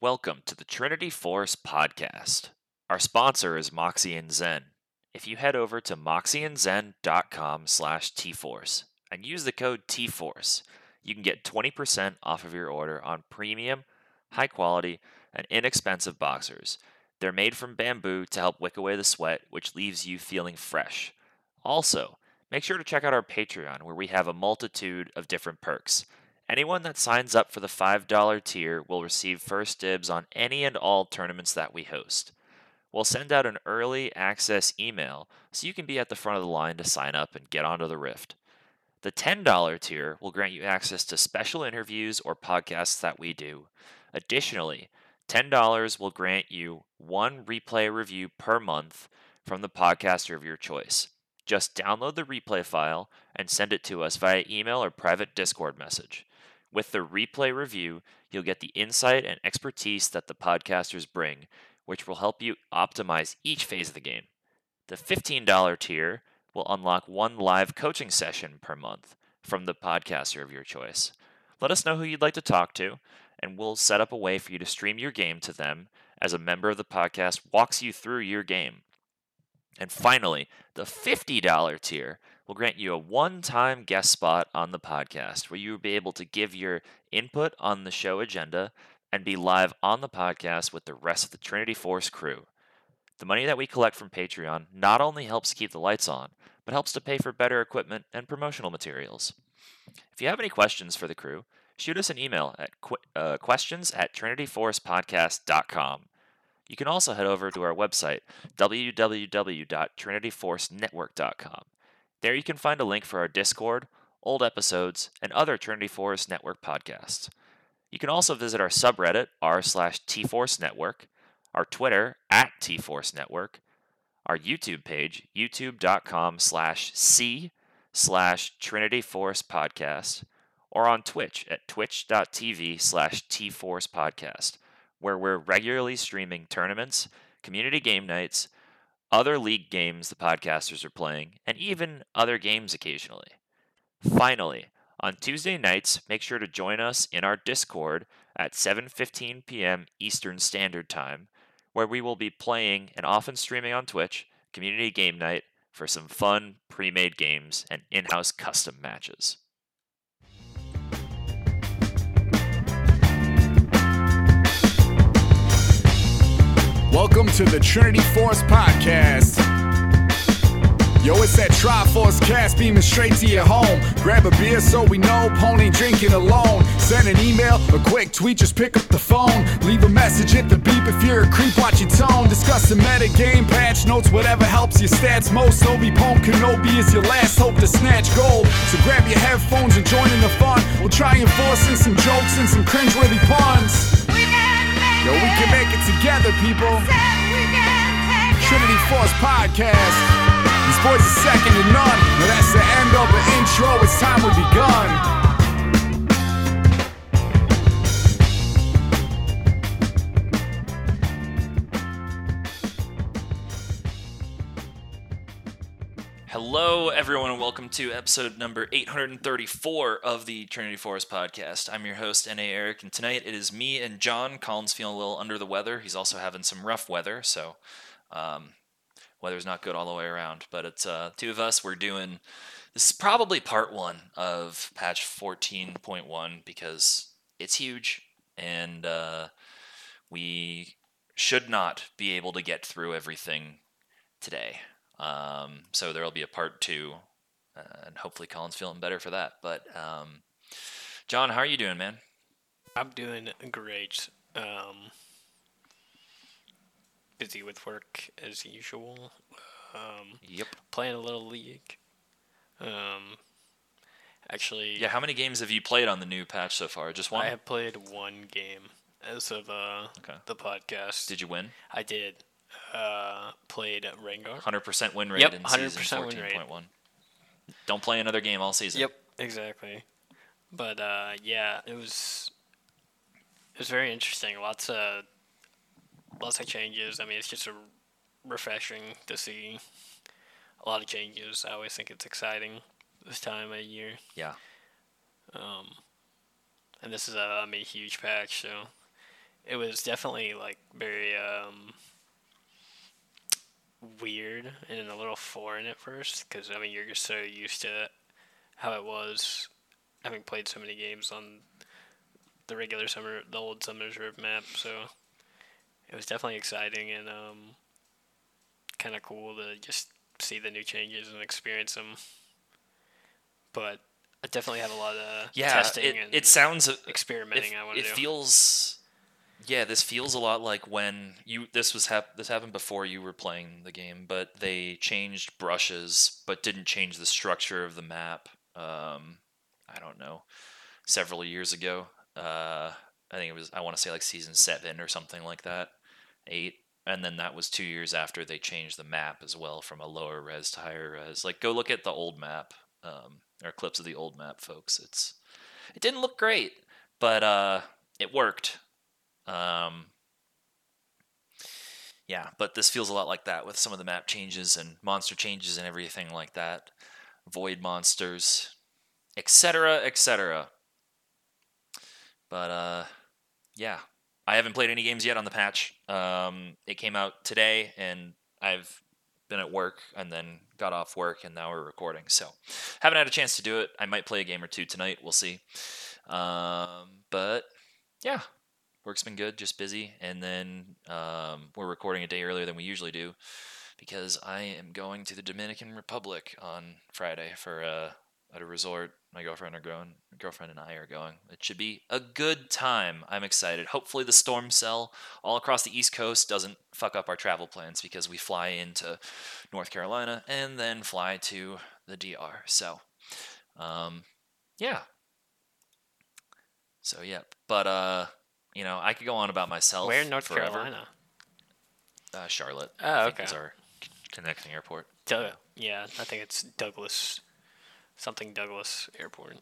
Welcome to the Trinity Force podcast. Our sponsor is Moxie and Zen. If you head over to moxieandzen.com slash tforce and use the code tforce, you can get 20% off of your order on premium, high quality, and inexpensive boxers. They're made from bamboo to help wick away the sweat, which leaves you feeling fresh. Also, make sure to check out our Patreon, where we have a multitude of different perks. Anyone that signs up for the $5 tier will receive first dibs on any and all tournaments that we host. We'll send out an early access email so you can be at the front of the line to sign up and get onto the Rift. The $10 tier will grant you access to special interviews or podcasts that we do. Additionally, $10 will grant you one replay review per month from the podcaster of your choice. Just download the replay file and send it to us via email or private Discord message. With the replay review, you'll get the insight and expertise that the podcasters bring, which will help you optimize each phase of the game. The $15 tier will unlock one live coaching session per month from the podcaster of your choice. Let us know who you'd like to talk to, and we'll set up a way for you to stream your game to them as a member of the podcast walks you through your game. And finally, the $50 tier will grant you a one time guest spot on the podcast where you will be able to give your input on the show agenda and be live on the podcast with the rest of the Trinity Force crew. The money that we collect from Patreon not only helps keep the lights on, but helps to pay for better equipment and promotional materials. If you have any questions for the crew, shoot us an email at qu- uh, questions at trinityforcepodcast.com. You can also head over to our website, www.trinityforcenetwork.com. There you can find a link for our Discord, old episodes, and other Trinity Force Network podcasts. You can also visit our subreddit, r slash tforce network, our Twitter, at tforce network, our YouTube page, youtube.com slash c slash Trinity Force podcast, or on Twitch at twitch.tv slash tforce podcast, where we're regularly streaming tournaments, community game nights, other league games the podcasters are playing, and even other games occasionally. Finally, on Tuesday nights, make sure to join us in our Discord at 7:15 p.m. Eastern Standard Time, where we will be playing and often streaming on Twitch community game night for some fun pre-made games and in-house custom matches. Welcome to the Trinity Force Podcast. Yo, it's that Triforce cast beaming straight to your home. Grab a beer so we know Pony drinking alone. Send an email, a quick tweet, just pick up the phone. Leave a message at the beep if you're a creep, watch your tone. Discuss the meta game, patch notes, whatever helps your stats most. Obi Pone Kenobi is your last hope to snatch gold. So grab your headphones and join in the fun. We'll try in some jokes and some cringeworthy puns. Yo, we can make it together, people. Trinity Force Podcast. These boys are second to none. Now that's the end of the intro. It's time we begun. Everyone, and welcome to episode number 834 of the Trinity Force podcast. I'm your host, N.A. Eric, and tonight it is me and John. Colin's feeling a little under the weather. He's also having some rough weather, so um, weather's not good all the way around. But it's uh, two of us. We're doing this is probably part one of patch 14.1 because it's huge, and uh, we should not be able to get through everything today. Um, so there will be a part two, uh, and hopefully Colin's feeling better for that. But um, John, how are you doing, man? I'm doing great. Um, busy with work as usual. Um, Yep. playing a little league. Um, actually, Yeah. How many games have you played on the new patch so far? Just one. I have played one game as of uh, Okay. the podcast. Did you win? I did. Uh, played Rengar. 100% win rate Yep, in 100% season win rate. 14.1. Don't play another game all season. Yep, exactly. But uh, yeah, it was it was very interesting. Lots of lots of changes. I mean, it's just a refreshing to see a lot of changes. I always think it's exciting this time of year. Yeah. Um, and this is a, I mean, huge patch, so it was definitely like very um, weird and a little foreign at first because I mean you're just so used to how it was having played so many games on the regular summer, the old Summoners Rift map. So it was definitely exciting and um, kind of cool to just see the new changes and experience them. But I definitely have a lot of Yeah, testing it, and it sounds experimenting. it, I want to do. It. It feels yeah this feels a lot like when you this was hap- this happened before you were playing the game but they changed brushes but didn't change the structure of the map um i don't know several years ago. Uh i think it was i want to say like season 7 or something like that 8 and then that was 2 years after they changed the map as well from a lower res to higher res. Like go look at the old map um or clips of the old map folks. It's it didn't look great but uh it worked um, yeah, but this feels a lot like that with some of the map changes and monster changes and everything like that. Void monsters, etc., etc. But uh, yeah, I haven't played any games yet on the patch. Um, it came out today, and I've been at work and then got off work, and now we're recording. So haven't had a chance to do it. I might play a game or two tonight. We'll see. Um, but yeah, work's been good, just busy, and then um, we're recording a day earlier than we usually do because I am going to the Dominican Republic on Friday for uh, at a resort. My girlfriend are going. My girlfriend and I are going. It should be a good time. I'm excited. Hopefully, the storm cell all across the East Coast doesn't fuck up our travel plans because we fly into North Carolina and then fly to the DR. So, um, yeah. So yeah, but uh, you know, I could go on about myself. Where in North forever. Carolina? Uh, Charlotte. Oh, I okay. Is our connecting airport. Doug- yeah, I think it's Douglas, something Douglas Airport.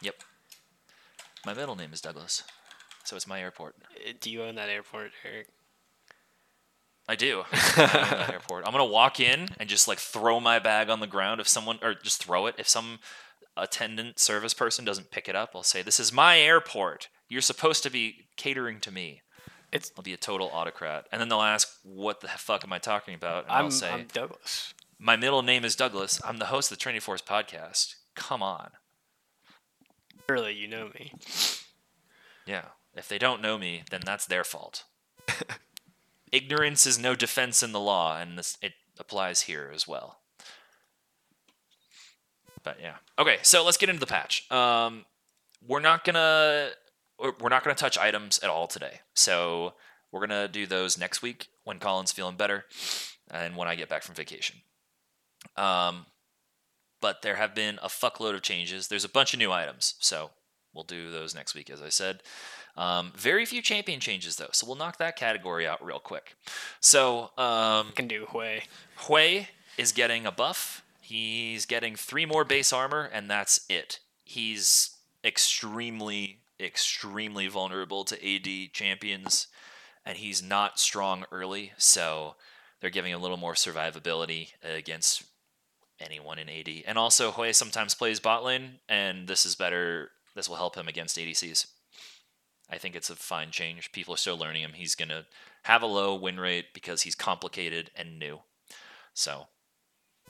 Yep. My middle name is Douglas, so it's my airport. Uh, Do you own that airport, Eric? I do. I airport. I'm gonna walk in and just like throw my bag on the ground if someone, or just throw it if some attendant service person doesn't pick it up. I'll say, "This is my airport. You're supposed to be catering to me." It's I'll be a total autocrat, and then they'll ask, "What the fuck am I talking about?" And I'm, will say, I'm Douglas. My middle name is Douglas. I'm the host of the Trinity Force podcast. Come on. Surely you know me. Yeah. If they don't know me, then that's their fault. Ignorance is no defense in the law, and this it applies here as well. But yeah. Okay, so let's get into the patch. Um, we're not gonna we're not gonna touch items at all today. So we're gonna do those next week when Colin's feeling better, and when I get back from vacation. Um, but there have been a fuckload of changes. There's a bunch of new items, so we'll do those next week, as I said. Um, very few champion changes though, so we'll knock that category out real quick. So um, Can do Hwei. Hwei is getting a buff. He's getting three more base armor, and that's it. He's extremely, extremely vulnerable to AD champions, and he's not strong early, so they're giving him a little more survivability against anyone in AD. And also, Hwei sometimes plays bot lane, and this is better. This will help him against ADCs. I think it's a fine change. People are still learning him. He's going to have a low win rate because he's complicated and new. So,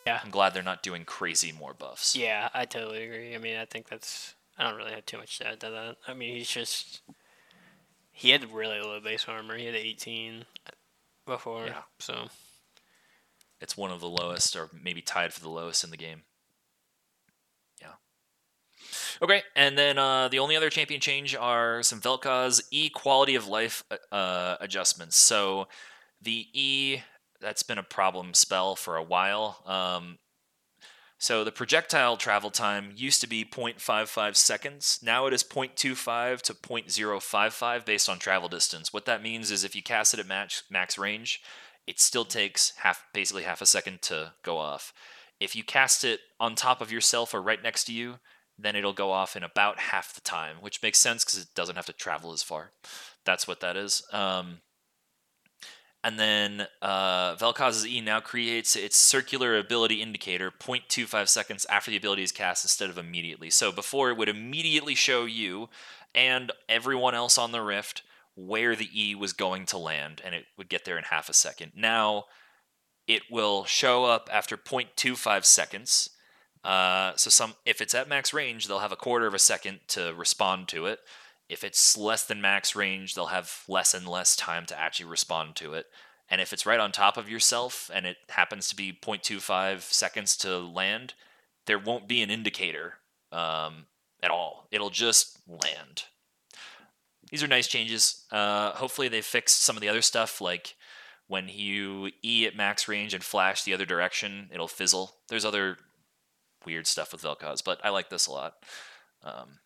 Yeah. I'm glad they're not doing crazy more buffs. Yeah, I totally agree. I mean, I think that's. I don't really have too much to add to that. I mean, he's just. He had really low base armor. He had 18 before. Yeah. So, It's one of the lowest, or maybe tied for the lowest in the game. Yeah. Okay, and then uh, the only other champion change are some Vel'Koz E quality of life uh, adjustments. So the E that's been a problem spell for a while. Um, so the projectile travel time used to be 0.55 seconds. Now it is 0.25 to 0.055 based on travel distance. What that means is if you cast it at max, max range, it still takes half basically half a second to go off. If you cast it on top of yourself or right next to you, then it'll go off in about half the time, which makes sense because it doesn't have to travel as far. That's what that is. Um, and then uh, Vel'Koz's E now creates its circular ability indicator 0.25 seconds after the ability is cast instead of immediately. So before it would immediately show you and everyone else on the rift where the E was going to land and it would get there in half a second. Now it will show up after 0.25 seconds. Uh, so some if it's at max range, they'll have a quarter of a second to respond to it. If it's less than max range, they'll have less and less time to actually respond to it. And if it's right on top of yourself and it happens to be 0.25 seconds to land, there won't be an indicator um, at all. It'll just land. These are nice changes. Uh, hopefully, they fixed some of the other stuff, like when you E at max range and flash the other direction, it'll fizzle. There's other weird stuff with Vel'Koz, but I like this a lot. Um,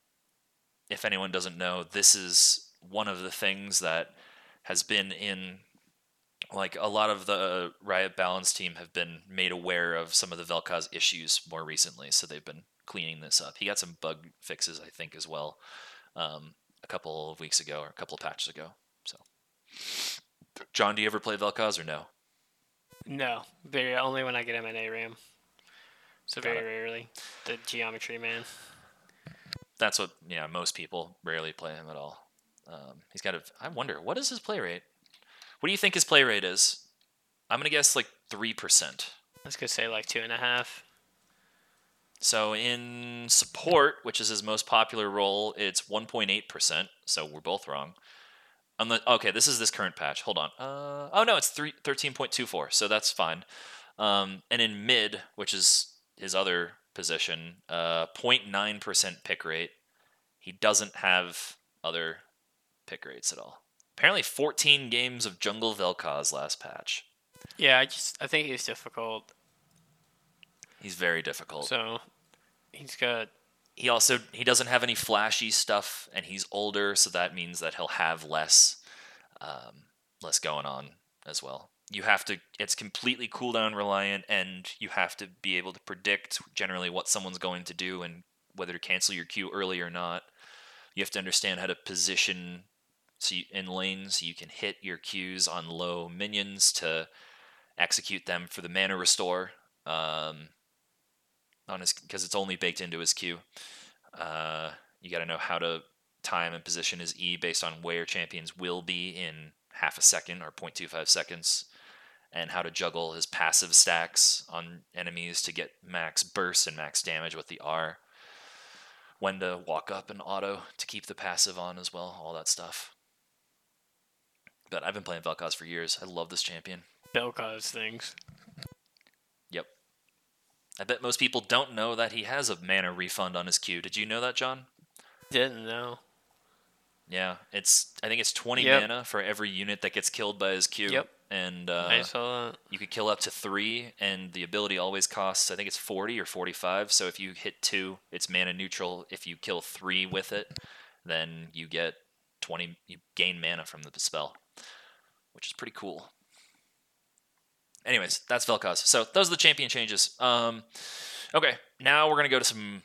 if anyone doesn't know, this is one of the things that has been in like a lot of the Riot Balance team have been made aware of some of the Vel'Koz issues more recently, so they've been cleaning this up. He got some bug fixes, I think, as well, um, a couple of weeks ago or a couple of patches ago. So, John, do you ever play Vel'Koz or no? No, very only when I get him in ARAM. So Got very rarely. The geometry man. That's what yeah most people rarely play him at all. Um, he's got a. I wonder what is his play rate. What do you think his play rate is? I'm gonna guess like three percent. Let's gonna say like two and a half. So in support, which is his most popular role, it's 1.8%. So we're both wrong. Okay, this is this current patch. Hold on. Uh, oh no, it's three, 13.24. So that's fine. Um, and in mid, which is his other position, uh, 0.9% pick rate. He doesn't have other pick rates at all. Apparently, 14 games of Jungle Vel'Koz last patch. Yeah, I just I think he's difficult. He's very difficult. So he's got he also he doesn't have any flashy stuff and he's older so that means that he'll have less um, less going on as well you have to it's completely cooldown reliant and you have to be able to predict generally what someone's going to do and whether to cancel your Q early or not you have to understand how to position so you, in lanes so you can hit your Qs on low minions to execute them for the mana restore um, on his because it's only baked into his Q. Uh, you got to know how to time and position his E based on where champions will be in half a second or 0.25 seconds, and how to juggle his passive stacks on enemies to get max burst and max damage with the R. When to walk up and auto to keep the passive on as well, all that stuff. But I've been playing Vel'Koz for years. I love this champion. Vel'Koz things. Yep. I bet most people don't know that he has a mana refund on his Q. Did you know that, John? Didn't know. Yeah, it's I think it's 20 Yep. mana for every unit that gets killed by his Q. Yep. And uh, I saw that. you could kill up to three, and the ability always costs I think it's 40 or 45. So if you hit two, it's mana neutral. If you kill three with it, then you get 20. You gain mana from the spell, which is pretty cool. Anyways, that's Vel'Koz. So those are the champion changes. Um, okay, now we're gonna go to some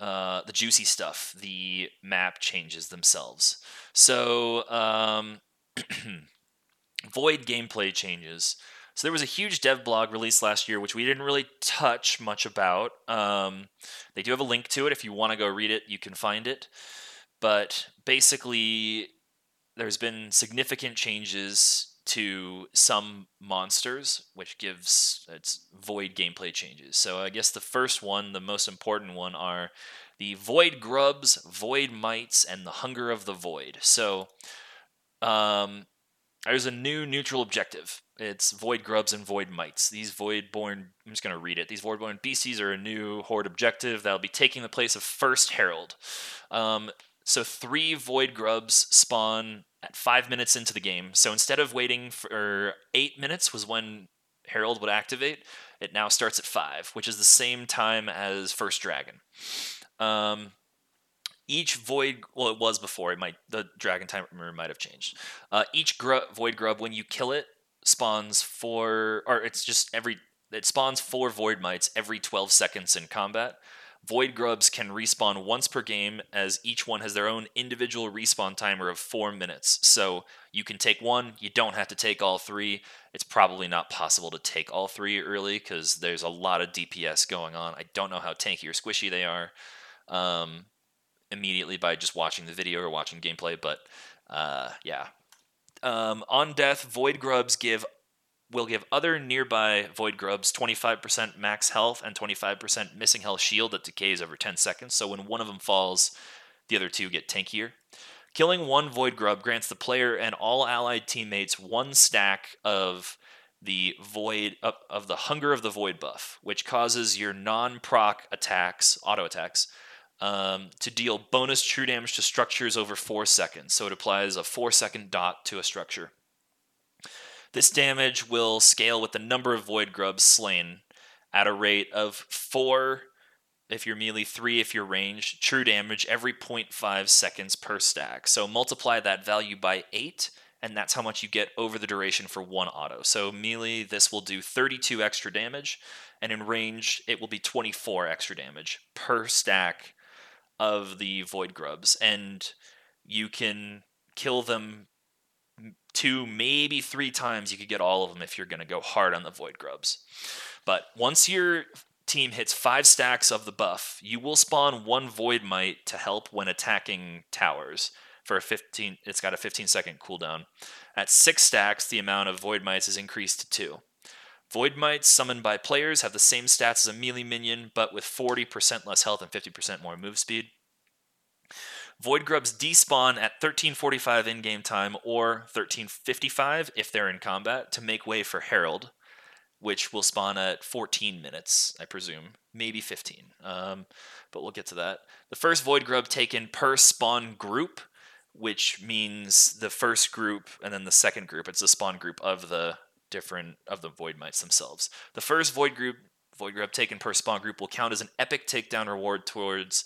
uh, the juicy stuff, the map changes themselves. So um, Void gameplay changes. So there was a huge dev blog released last year, which we didn't really touch much about. Um, they do have a link to it. If you want to go read it, you can find it. But basically, there's been significant changes to some monsters, which gives its void gameplay changes. So I guess the first one, the most important one, are the void grubs, void mites, and the hunger of the void. So um, there's a new neutral objective. It's void grubs and void mites. These void-born, I'm just going to read it. These void-born beasties are a new horde objective that'll be taking the place of First Herald. Um, so three void grubs spawn at five minutes into the game. So instead of waiting for eight minutes was when Herald would activate, it now starts at five, which is the same time as First Dragon. Um, each void, well, it was before. It might the dragon timer might have changed. Uh, each void grub, when you kill it, spawns four, or it's just every. It spawns four void mites every 12 seconds in combat. Void grubs can respawn once per game, as each one has their own individual respawn timer of four minutes. So you can take one, you don't have to take all three. It's probably not possible to take all three early because there's a lot of DPS going on. I don't know how tanky or squishy they are um, immediately by just watching the video or watching gameplay, but uh, yeah, Um, on death, void grubs give will give other nearby void grubs 25% max health and 25% missing health shield that decays over 10 seconds. So when one of them falls, the other two get tankier. Killing one void grub grants the player and all allied teammates one stack of the void of, the hunger of the void buff, which causes your non-proc attacks, auto attacks, um, to deal bonus true damage to structures over four seconds. So it applies a four second dot to a structure. This damage will scale with the number of void grubs slain at a rate of four if you're melee, three if you're ranged, true damage every 0.5 seconds per stack. So multiply that value by eight, and that's how much you get over the duration for one auto. So melee, this will do 32 extra damage, and in range, it will be 24 extra damage per stack of the void grubs, and you can kill them two, maybe three times. You could get all of them if you're going to go hard on the void grubs. But once your team hits five stacks of the buff, you will spawn one void mite to help when attacking towers for a 15 it's got a 15 second cooldown at six stacks the amount of void mites is increased to two void mites summoned by players have the same stats as a melee minion but with 40% less health and 50% more move speed void grubs despawn at 1345 in-game time or 1355 if they're in combat to make way for herald which will spawn at 14 minutes, I presume, maybe 15. Um, but we'll get to that. The first void grub taken per spawn group, which means the first group and then the second group. It's the spawn group of the different of the void mites themselves. The first void group, void grub taken per spawn group, will count as an epic takedown reward towards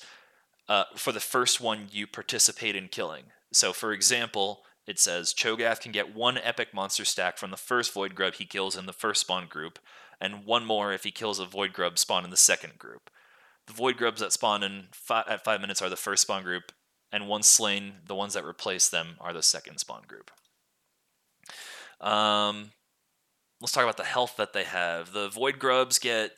uh, for the first one you participate in killing. So, for example, it says Cho'Gath can get one epic monster stack from the first Void Grub he kills in the first spawn group, and one more if he kills a Void Grub spawn in the second group. The Void Grubs that spawn in fi- at five minutes are the first spawn group, and once slain, the ones that replace them are the second spawn group. Um, let's talk about the health that they have. The Void Grubs get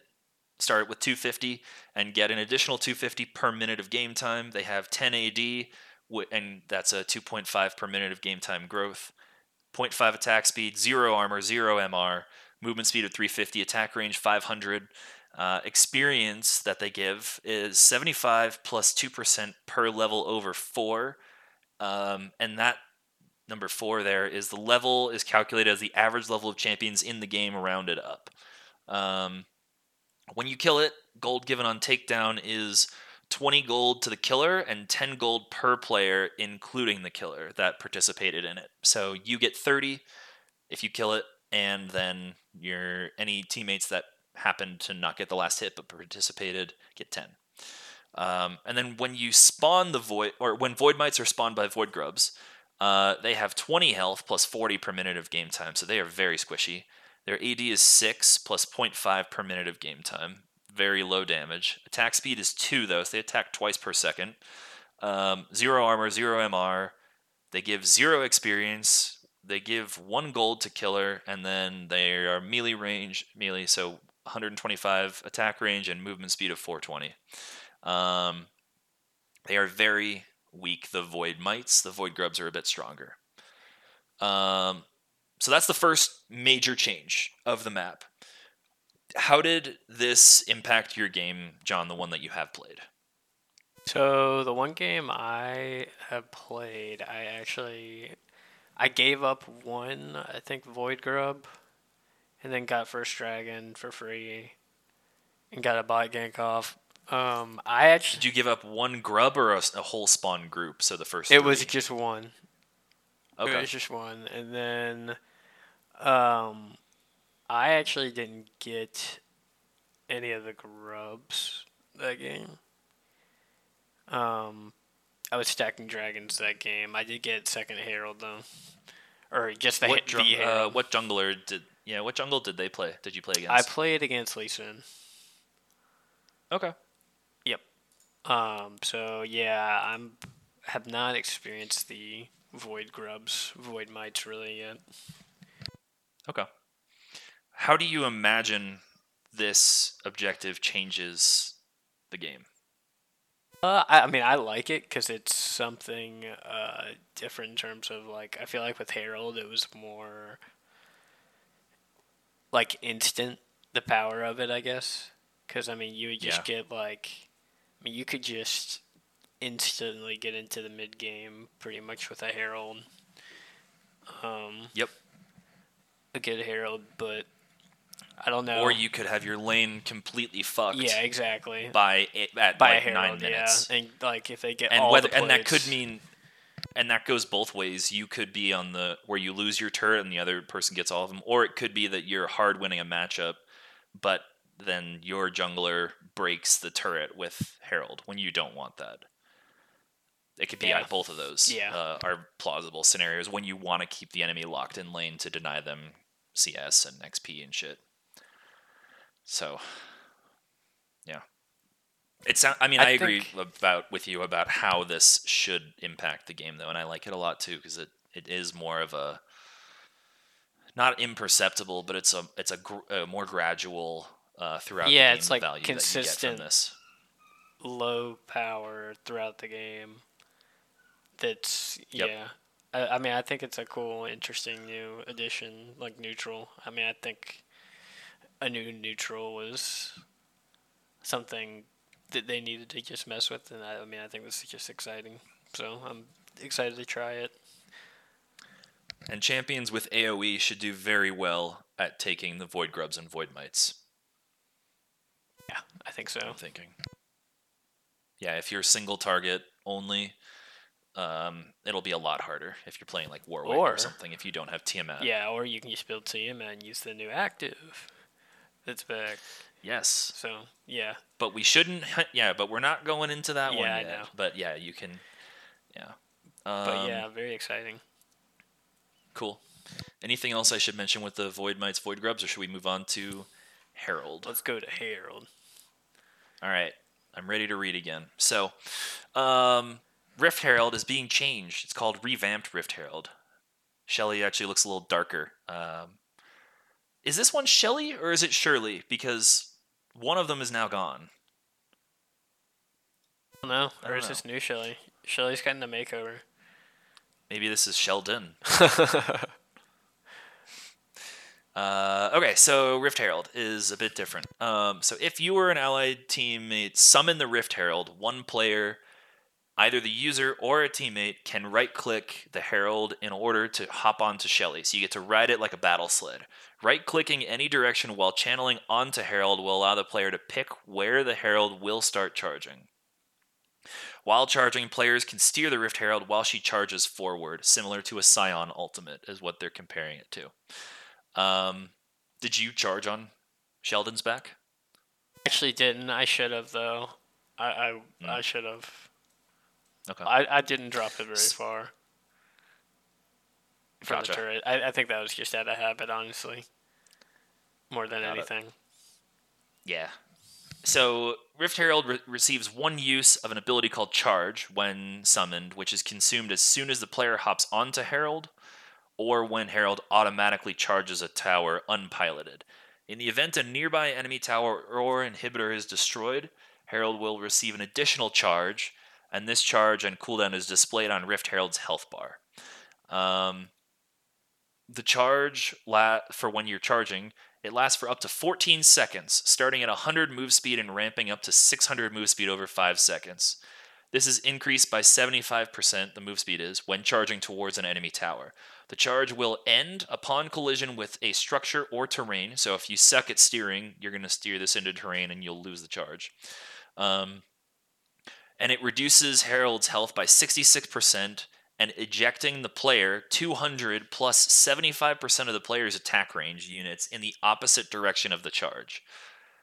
start with 250 and get an additional 250 per minute of game time. They have 10 AD and that's a 2.5 per minute of game time growth. 0.5 attack speed, 0 armor, 0 MR, movement speed of 350, attack range 500. Uh, experience that they give is 75 plus 2% per level over 4. Um, and that number 4 there is the level is calculated as the average level of champions in the game rounded up. Um, when you kill it, gold given on takedown is 20 gold to the killer and 10 gold per player, including the killer that participated in it. So you get 30 if you kill it, and then your any teammates that happened to not get the last hit but participated get 10. Um, and then when you spawn the void, or when void mites are spawned by void grubs, uh, they have 20 health plus 40 per minute of game time, so they are very squishy. Their AD is 6 plus 0.5 per minute of game time very low damage. Attack speed is 2, though, so they attack twice per second. Um, zero armor, zero MR. They give zero experience. They give one gold to killer, and then they are melee range, melee, so 125 attack range and movement speed of 420. Um, they are very weak, the void mites. The void grubs are a bit stronger. Um, so that's the first major change of the map how did this impact your game, John, the one that you have played? So the one game I have played, I actually I gave up one, I think Void Grub, and then got First Dragon for free, and got a bot gank off. Um, I actually did you give up one grub or a, a whole spawn group? So the first it three? was just one. Okay, it was just one, and then um, I actually didn't get any of the grubs that game. Um, I was stacking dragons that game. I did get second Herald though, or just the, what, the uh, what jungler did? Yeah, what jungle did they play? Did you play against? I played against Lee Sin. Okay. Um. So yeah, I'm have not experienced the void grubs, void mites really yet. Okay how do you imagine this objective changes the game? Uh, I, I mean, I like it because it's something uh, different in terms of like I feel like with Herald it was more like instant the power of it, I guess. Because I mean, you would just Yeah. get like, I mean, you could just instantly get into the mid game pretty much with a Herald. Um, Yep. a good Herald, but I don't know. Or you could have your lane completely fucked yeah, exactly. by it, at By like a nine minutes. yeah, and like if they get and all whether the and that could mean and that goes both ways you could be on the where you lose your turret and the other person gets all of them or it could be that you're hard winning a matchup but then your jungler breaks the turret with herald when you don't want that it could be Yeah. both of those Yeah. uh, are plausible scenarios when you want to keep the enemy locked in lane to deny them cs and xp and shit so yeah it's. I mean, I, I agree think- about with you about how this should impact the game, though, and I like it a lot too because it, it is more of a not imperceptible, but it's a it's a, gr- a more gradual uh, throughout Yeah, the game it's like value that you get consistent. this. low power throughout the game. That's Yep. yeah. I, I mean, I think it's a cool, interesting new addition, like neutral. I mean, I think a new neutral was something that they needed to just mess with, and I, I mean, I think this is just exciting. So I'm excited to try it. And champions with AOE should do very well at taking the Void Grubs and Void Mites. Yeah, I think so. I'm thinking. Yeah, if you're single target only, um, it'll be a lot harder if you're playing like Warwick or, Or- something. If you don't have Tiamat. Yeah, or you can just build TM and use the new active that's back. Yes, So yeah, but we shouldn't. Yeah, but we're not going into that one Yeah, I yet. know. But yeah, you can. Yeah. but Um, yeah, very exciting. Cool. Anything else I should mention with the Void Mites, Void Grubs, or should we move on to Herald? Let's go to Herald. All right, I'm ready to read again. So, um, Rift Herald is being changed. It's called Revamped Rift Herald. Shelly actually looks a little darker. Um, is this one Shelly or is it Shirley? Because one of them is now gone. don't know. I Or don't is this new Shelly? Shelly's getting a makeover. Maybe this is Sheldon. Uh, okay, so Rift Herald is a bit different. Um, so if you were an allied teammate, summon the Rift Herald. One player, either the user or a teammate, can right-click the Herald in order to hop onto Shelly. So you get to ride it like a battle sled. Right-clicking any direction while channeling onto Herald will allow the player to pick where the Herald will start charging. While charging, players can steer the Rift Herald while she charges forward, similar to a Sion ultimate, is what they're comparing it to. Um, did you charge on Sheldon's back? Actually, didn't. I should have though. I I, Mm. I should have. Okay. I, I didn't drop it very far. From Gotcha. the turret. I, I think that was just out of habit, honestly. More than Got it. anything. Yeah. So Rift Herald re- receives one use of an ability called Charge when summoned, which is consumed as soon as the player hops onto Herald, or when Herald automatically charges a tower unpiloted. In the event a nearby enemy tower or inhibitor is destroyed, Herald will receive an additional charge, and this charge and cooldown is displayed on Rift Herald's health bar. Um, the charge la- for when you're charging it lasts for up to 14 seconds, starting at 100 move speed and ramping up to 600 move speed over 5 seconds. This is increased by 75%, the move speed is, when charging towards an enemy tower. The charge will end upon collision with a structure or terrain, so if you suck at steering, you're going to steer this into terrain and you'll lose the charge. Um, and it reduces Herald's health by 66%, and ejecting the player 200 plus 75% of the player's attack range units in the opposite direction of the charge.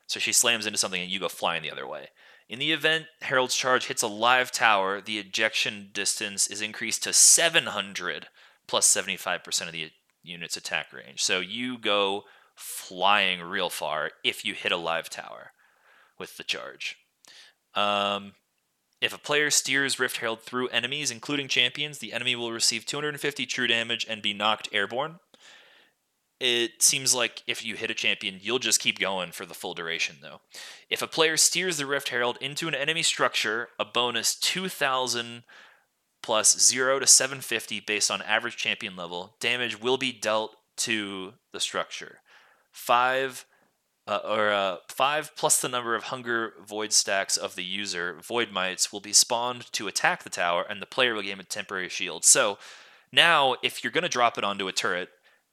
So she slams into something and you go flying the other way. In the event Herald's charge hits a live tower, the ejection distance is increased to 700 plus 75% of the unit's attack range. So you go flying real far if you hit a live tower with the charge. Um, if a player steers Rift Herald through enemies, including champions, the enemy will receive 250 true damage and be knocked airborne. it seems like if you hit a champion, you'll just keep going for the full duration, though. If a player steers the Rift Herald into an enemy structure, a bonus 2,000 plus 0 to 750 based on average champion level, damage will be dealt to the structure. 5 uh, or uh, 5 plus the number of hunger void stacks of the user, void mites, will be spawned to attack the tower, and the player will gain a temporary shield. So now, if you're going to drop it onto a turret,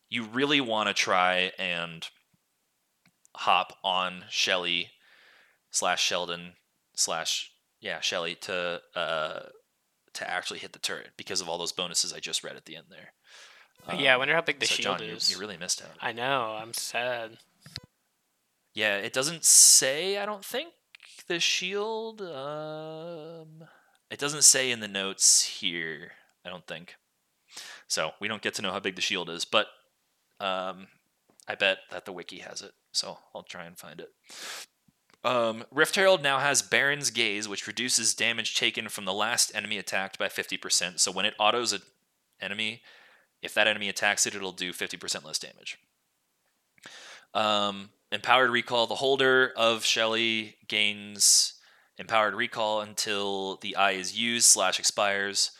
you really want to try and hop on Shelly slash Sheldon slash yeah Shelly to uh to actually hit the turret because of all those bonuses I just read at the end there. yeah, I wonder how big the so shield John, you- is. You, really missed out. I know. I'm sad. Yeah, it doesn't say. I don't think the shield. Um, it doesn't say in the notes here. I don't think. So we don't get to know how big the shield is, but um, I bet that the wiki has it. So I'll try and find it. Um, Rift Herald now has Baron's Gaze, which reduces damage taken from the last enemy attacked by 50%. So when it autos an enemy, if that enemy attacks it, it'll do 50% less damage. Um, empowered recall. The holder of Shelly gains empowered recall until the eye is used slash expires.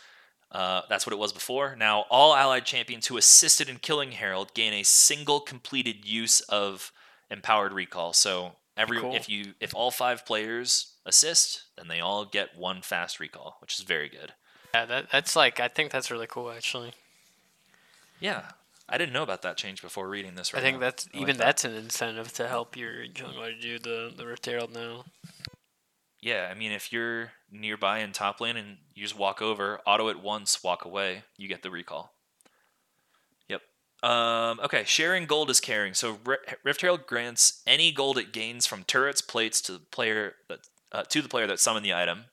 Uh, that's what it was before. Now, all allied champions who assisted in killing Herald gain a single completed use of empowered recall. So every Cool. if you if all five players assist, then they all get one fast recall, which is very good. Yeah, that that's like I think that's really cool actually. Yeah, I didn't know about that change before reading this. Right I think now. that's I like even that. that's an incentive to help your jungler do the the Rift Herald now. Yeah, I mean, if you're nearby in top lane and you just walk over, auto it once, walk away, you get the recall. Um, okay, sharing gold is caring. So Rift Herald grants any gold it gains from turrets, plates to the player that uh, to the player that summoned the item.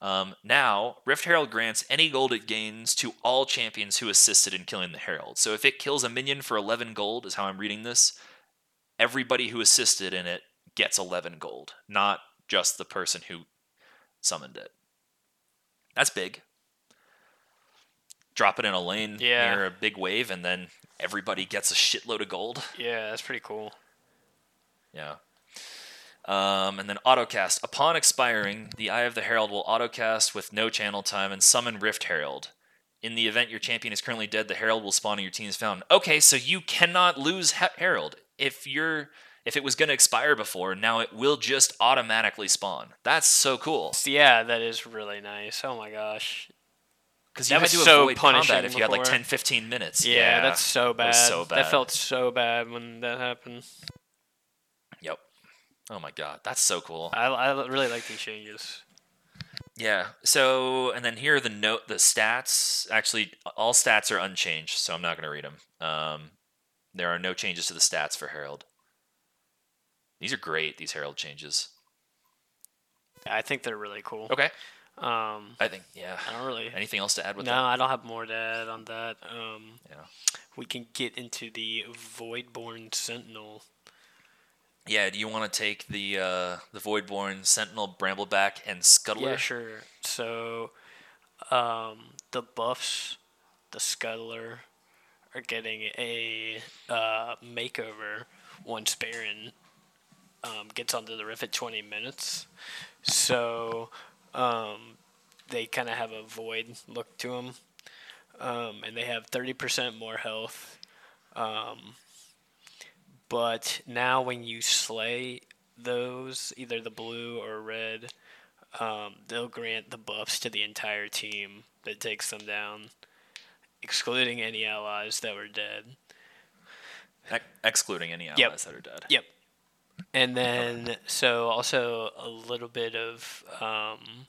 Um, now, Rift Herald grants any gold it gains to all champions who assisted in killing the Herald. So if it kills a minion for 11 gold, is how I'm reading this, everybody who assisted in it gets 11 gold, not just the person who summoned it. That's big. Drop it in a lane Yeah. near a big wave, and then everybody gets a shitload of gold. Yeah, that's pretty cool. Yeah. Um, and then autocast. Upon expiring, the Eye of the Herald will autocast with no channel time and summon Rift Herald. In the event your champion is currently dead, the Herald will spawn in your team's fountain. Okay, so you cannot lose Ha- Herald. If you're if it was going to expire before, now it will just automatically spawn. That's so cool. Yeah, that is really nice. Oh my gosh. Because That you was to so punishing if you had like before. 10, 15 minutes. Yeah, that's so bad. was so bad. That felt so bad when that happened. Yep. Oh my god, that's so cool. I, I really like these changes. Yeah. So, and then here are the note, the stats. Actually, all stats are unchanged, so I'm not going to read them. Um, there are no changes to the stats for Herald. These are great. These Herald changes. I think they're really cool. Okay. Um, I think. Yeah. I don't really. Anything else to add with No, that? No, I don't have more to add on that. Um, Yeah. we can get into the Voidborn Sentinel. Yeah. Do you want to take the uh, the Voidborn Sentinel, Brambleback, and Scuttler? Yeah, sure. So, um, the buffs, the Scuttler, are getting a uh, makeover once Baron um, gets onto the rift at 20 minutes. So, um, they kind of have a void look to them. Um, and they have 30% more health. Um, but now, when you slay those, either the blue or red, um, they'll grant the buffs to the entire team that takes them down, excluding any allies that were dead. Ex- excluding any allies Yep. that are dead. Yep. And then, so also a little bit of um,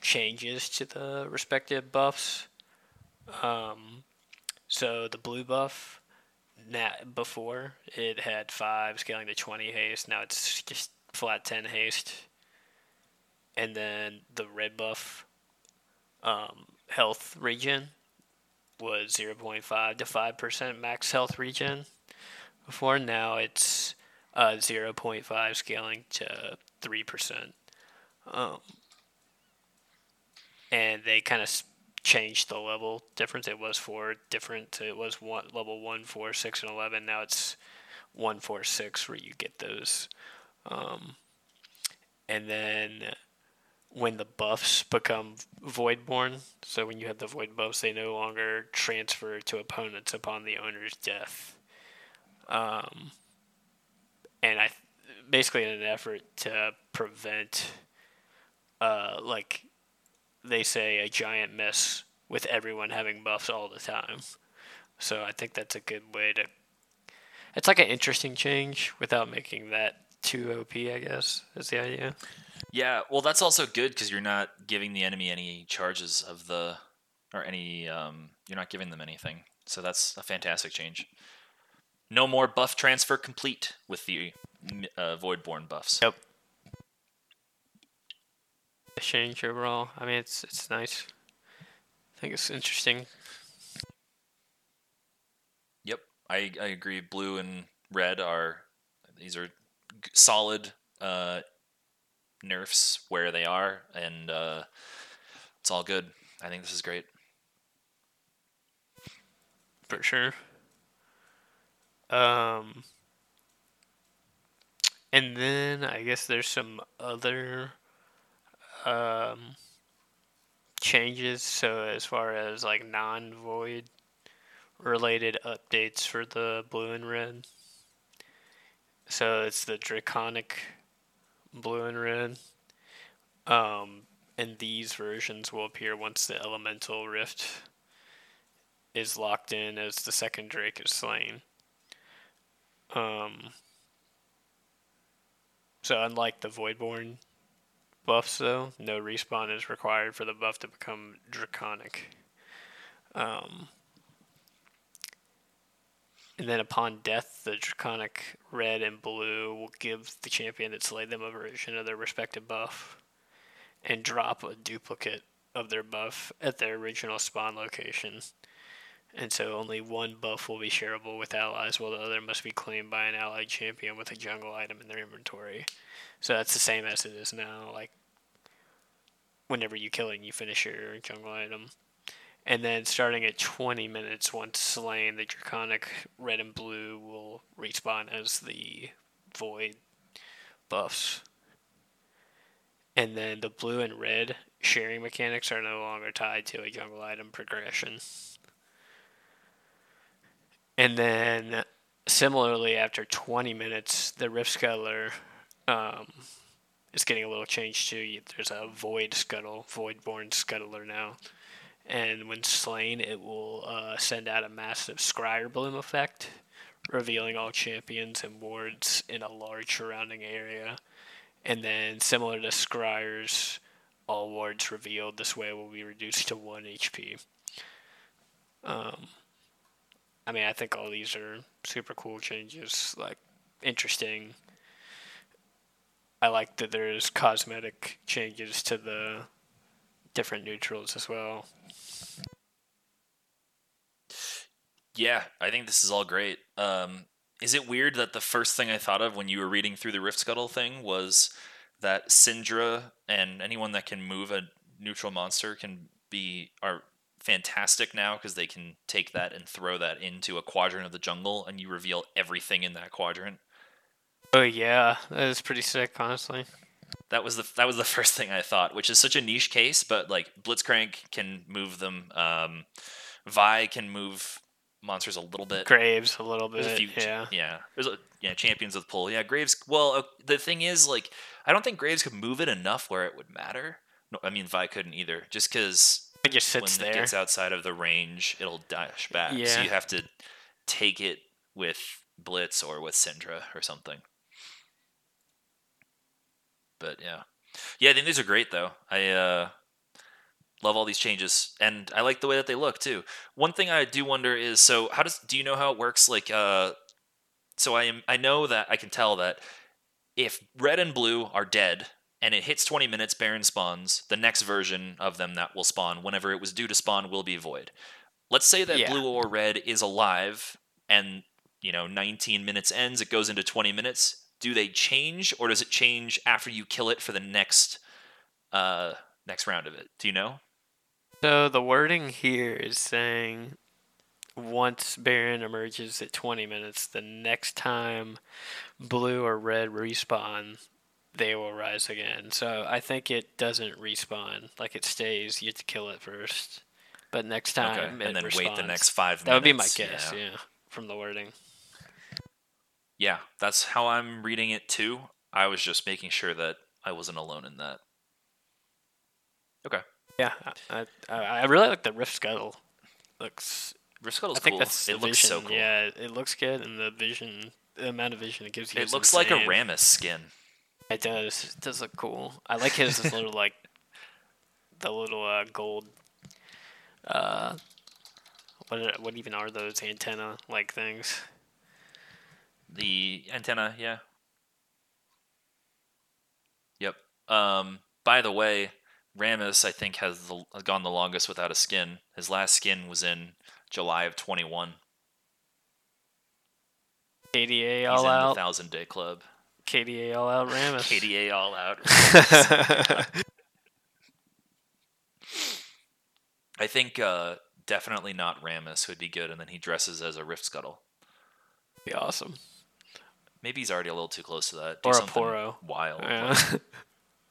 changes to the respective buffs. Um, so the blue buff, na before it had five scaling to twenty haste. Now it's just flat ten haste. And then the red buff, um, health regen, was zero point five to five percent max health regen. Before now, it's uh, 0.5 scaling to 3%. Um, and they kind of changed the level difference. It was four different. It was one level one, four, six, and eleven. Now it's one, four, six, where you get those. Um, and then when the buffs become voidborn, so when you have the void buffs, they no longer transfer to opponents upon the owner's death. Um, and I basically in an effort to prevent, uh, like they say, a giant mess with everyone having buffs all the time. So I think that's a good way to. It's like an interesting change without making that too OP. I guess is the idea. Yeah, well, that's also good because you're not giving the enemy any charges of the, or any, um, you're not giving them anything. So that's a fantastic change. No more buff transfer complete with the uh, Voidborn buffs. Yep. Change overall. I mean, it's it's nice. I think it's interesting. Yep, I I agree. Blue and red are these are g- solid uh, nerfs where they are, and uh, it's all good. I think this is great. for sure. Um, and then I guess there's some other um, changes. So as far as like non-void related updates for the blue and red. So it's the draconic blue and red. Um, and these versions will appear once the elemental rift is locked in as the second Drake is slain. Um, so unlike the Voidborn buffs, though, no respawn is required for the buff to become draconic. Um, and then upon death, the draconic red and blue will give the champion that slayed them a version of their respective buff, and drop a duplicate of their buff at their original spawn location and so only one buff will be shareable with allies, while the other must be claimed by an allied champion with a jungle item in their inventory. So that's the same as it is now. Like, whenever you kill it, and you finish your jungle item. And then starting at 20 minutes, once slain, the Draconic red and blue will respawn as the Void buffs. And then the blue and red sharing mechanics are no longer tied to a jungle item progression. And then similarly, after 20 minutes, the Rift Scuttler um, is getting a little change too. There's a Void Scuttle, Voidborn Scuttler now. And when slain, it will uh, send out a massive Scryer Bloom effect, revealing all champions and wards in a large surrounding area. And then, similar to Scryers, all wards revealed this way will be reduced to 1 HP. Um, I mean, I think all these are super cool changes, like interesting. I like that there's cosmetic changes to the different neutrals as well. Yeah, I think this is all great. Um, is it weird that the first thing I thought of when you were reading through the Rift Scuttle thing was that Syndra and anyone that can move a neutral monster can be are fantastic now because they can take that and throw that into a quadrant of the jungle and you reveal everything in that quadrant. Oh yeah, that is pretty sick, honestly. That was the that was the first thing I thought, which is such a niche case, but like Blitzcrank can move them. Um, Vi can move monsters a little bit. Graves a little bit. a few, yeah. yeah. There's a yeah champions with pull. Yeah, Graves. Well, uh, the thing is, like, I don't think Graves could move it enough where it would matter. No, I mean Vi couldn't either, just because It just when sits it gets outside of the range, it'll dash back. Yeah. So you have to take it with Blitz or with Syndra or something. But yeah, yeah, I think these are great though. I uh, love all these changes, and I like the way that they look too. One thing I do wonder is, so how does do you know how it works? Like, uh, so I am I know that I can tell that if red and blue are dead and it hits 20 minutes, Baron spawns, the next version of them that will spawn, whenever it was due to spawn, will be void. Let's say that Yeah. blue or red is alive and, you know, 19 minutes ends, it goes into 20 minutes. Do they change or does it change after you kill it for the next uh next round of it? Do you know? So the wording here is saying once Baron emerges at 20 minutes, the next time blue or red respawn, they will rise again. So I think it doesn't respawn. Like it stays. You have to kill it first. But next time, Okay, it and then wait the next five minutes. That would be my guess, Yeah. yeah, from the wording. Yeah, that's how I'm reading it too. I was just making sure that I wasn't alone in that. Okay. Yeah, I, I, I really like the Rift Scuttle. Looks. Rift Scuttle's I think cool. that's it looks vision. so cool. Yeah, it looks good, and the vision, the amount of vision it gives you. It looks like a. Rammus skin. It does. It does look cool. I like his little like the little uh, gold. Uh, what are- what even are those antenna like things? The antenna, yeah. Yep. Um. By the way, Rammus, I think, has the, gone the longest without a skin. His last skin was in July of 21. KDA He's all in the. Thousand Day Club. KDA all out. Rammus. KDA all out. I think uh, definitely not Rammus would be good, and then he dresses as a Rift Scuttle. be awesome. Maybe he's already a little too close to that. Do Or a something Poro. Wild. Yeah. like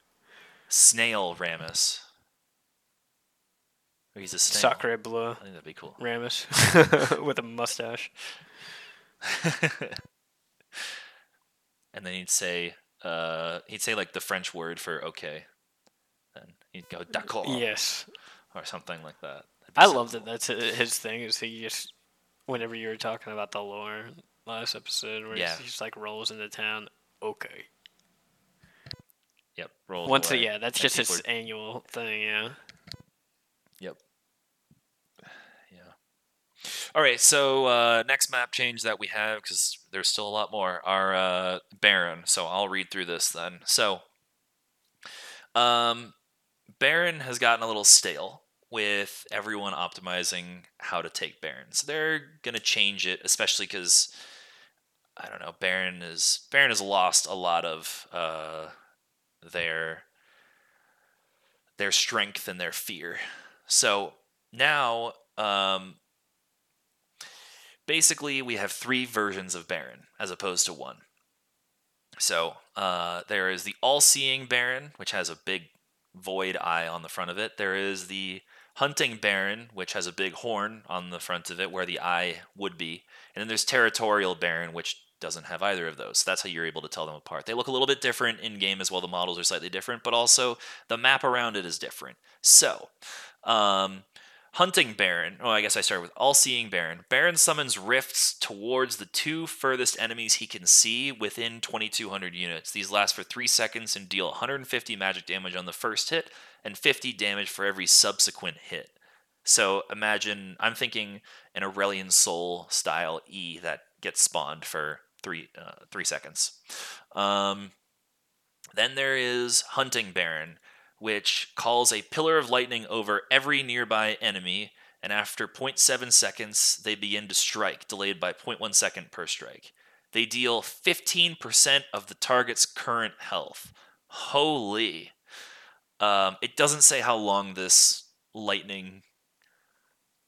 snail Rammus. Or he's a snail. Sakura Blue I think that'd be cool. Rammus with a mustache. And then he'd say, uh, he'd say like the French word for okay. Then he'd go d'accord Yes, or something like that. I love that. That's his thing. Is he just whenever you were talking about the lore last episode, where Yeah. he just like rolls into town. Okay. Yep. Roll Once, a, yeah, that's And just his annual thing. Yeah. Yep. Yeah. All right. So uh, next map change that we have, because there's still a lot more, are uh, Baron. So I'll read through this then. So, um, Baron has gotten a little stale with everyone optimizing how to take Baron. So they're gonna change it, especially because I don't know. Baron is Baron has lost a lot of uh, their their strength and their fear. So now, um, basically, we have three versions of Baron as opposed to one. So uh, there is the all-seeing Baron, which has a big void eye on the front of it. There is the hunting Baron, which has a big horn on the front of it where the eye would be. And then there's territorial Baron, which doesn't have either of those. So that's how you're able to tell them apart. They look a little bit different in game as well. The models are slightly different, but also the map around it is different. So, um, hunting Baron. Oh, I guess I started with all-seeing Baron. Baron summons rifts towards the two furthest enemies he can see within 2,200 units. These last for three seconds and deal 150 magic damage on the first hit and 50 damage for every subsequent hit. So imagine I'm thinking an Aurelion Sol style E that gets spawned for three uh, three seconds. Um, then there is Hunting Baron, which calls a pillar of lightning over every nearby enemy, and after 0.7 seconds, they begin to strike, delayed by 0.1 second per strike. They deal 15% of the target's current health. Holy. Um, it doesn't say how long this lightning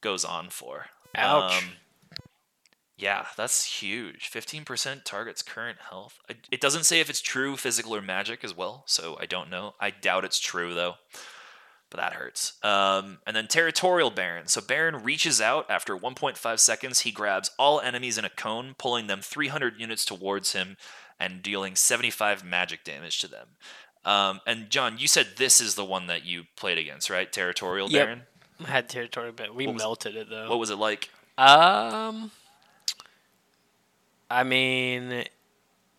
goes on for. Ouch. Um, yeah, that's huge. 15% target's current health. It doesn't say if it's true, physical, or magic as well, so I don't know. I doubt it's true, though. But that hurts. Um, and then Territorial Baron. So Baron reaches out after 1.5 seconds. He grabs all enemies in a cone, pulling them 300 units towards him and dealing 75 magic damage to them. Um, and John, you said this is the one that you played against, right? Territorial Yep. Baron. I had Territorial Baron. we What was- melted it though. What was it like? Um, I mean,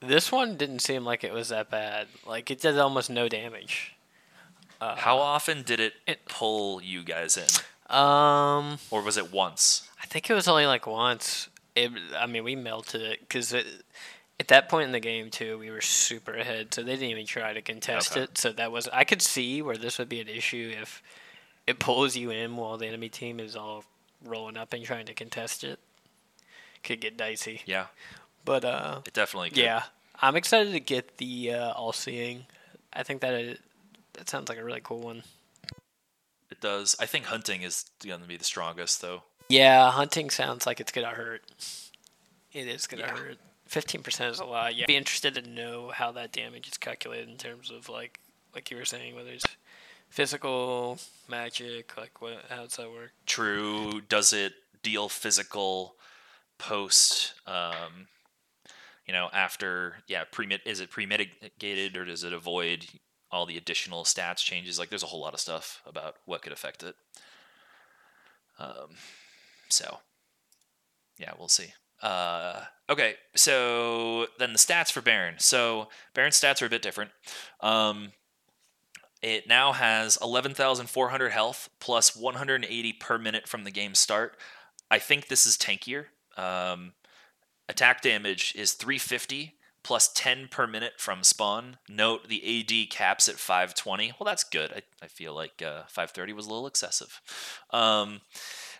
this one didn't seem like it was that bad. Like it did almost no damage. Uh, How often did it, it- pull you guys in, Um, or was it once? I think it was only like once. It, I mean, we melted it because at that point in the game too, we were super ahead, so they didn't even try to contest Okay. it. So that was I could see where this would be an issue if it pulls you in while the enemy team is all rolling up and trying to contest it. Could get dicey, Yeah, but uh, it definitely could. yeah, I'm excited to get the uh, all seeing. I think that it, that sounds like a really cool one. it does. I think hunting is going to be the strongest, though. Yeah, hunting sounds like it's gonna hurt. It is gonna Yeah. hurt. Fifteen percent is a lot. Yeah, be interested to know how that damage is calculated in terms of like, like you were saying, whether it's physical, magic, like what, how does that work? True. Does it deal physical post? Um, you know, after yeah, pre is it premitigated or does it avoid all the additional stats changes? Like, there's a whole lot of stuff about what could affect it. Um, so yeah, we'll see. Uh, okay, so then the stats for Baron. So Baron's stats are a bit different. Um, it now has 11,400 health plus 180 per minute from the game start. I think this is tankier. Um, attack damage is 350 plus 10 per minute from spawn. Note the AD caps at 520. Well, that's good. I, I feel like uh, 530 was a little excessive. Um,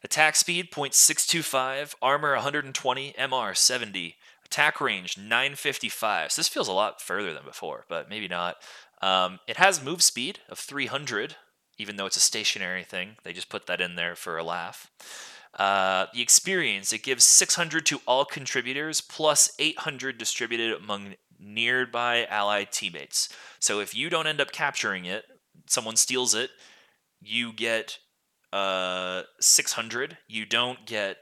attack speed 0.625, armor 120, MR 70, attack range 955. So this feels a lot further than before, but maybe not. Um, it has move speed of 300, even though it's a stationary thing. They just put that in there for a laugh. Uh, the experience, it gives 600 to all contributors, plus 800 distributed among nearby allied teammates. So if you don't end up capturing it, someone steals it, you get uh, 600. You don't get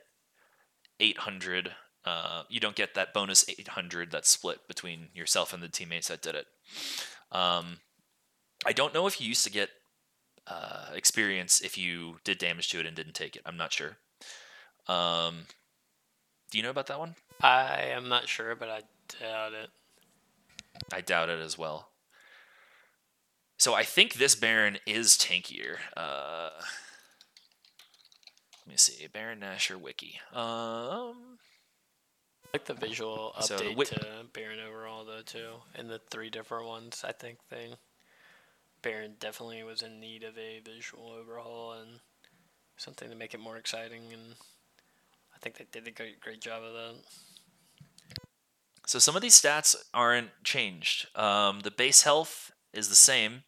800. Uh, you don't get that bonus 800 that's split between yourself and the teammates that did it. Um, I don't know if you used to get uh, experience if you did damage to it and didn't take it. I'm not sure. Um, do you know about that one? I am not sure, but I doubt it. I doubt it as well. So I think this Baron is tankier. Uh, let me see, Baron Nashor wiki. Um, I like the visual So the update wi- to Baron overall though too, and the three different ones. I think thing. Baron definitely was in need of a visual overhaul and something to make it more exciting, and think they did a great great job of that. So some of these stats aren't changed. Um, the base health is the same.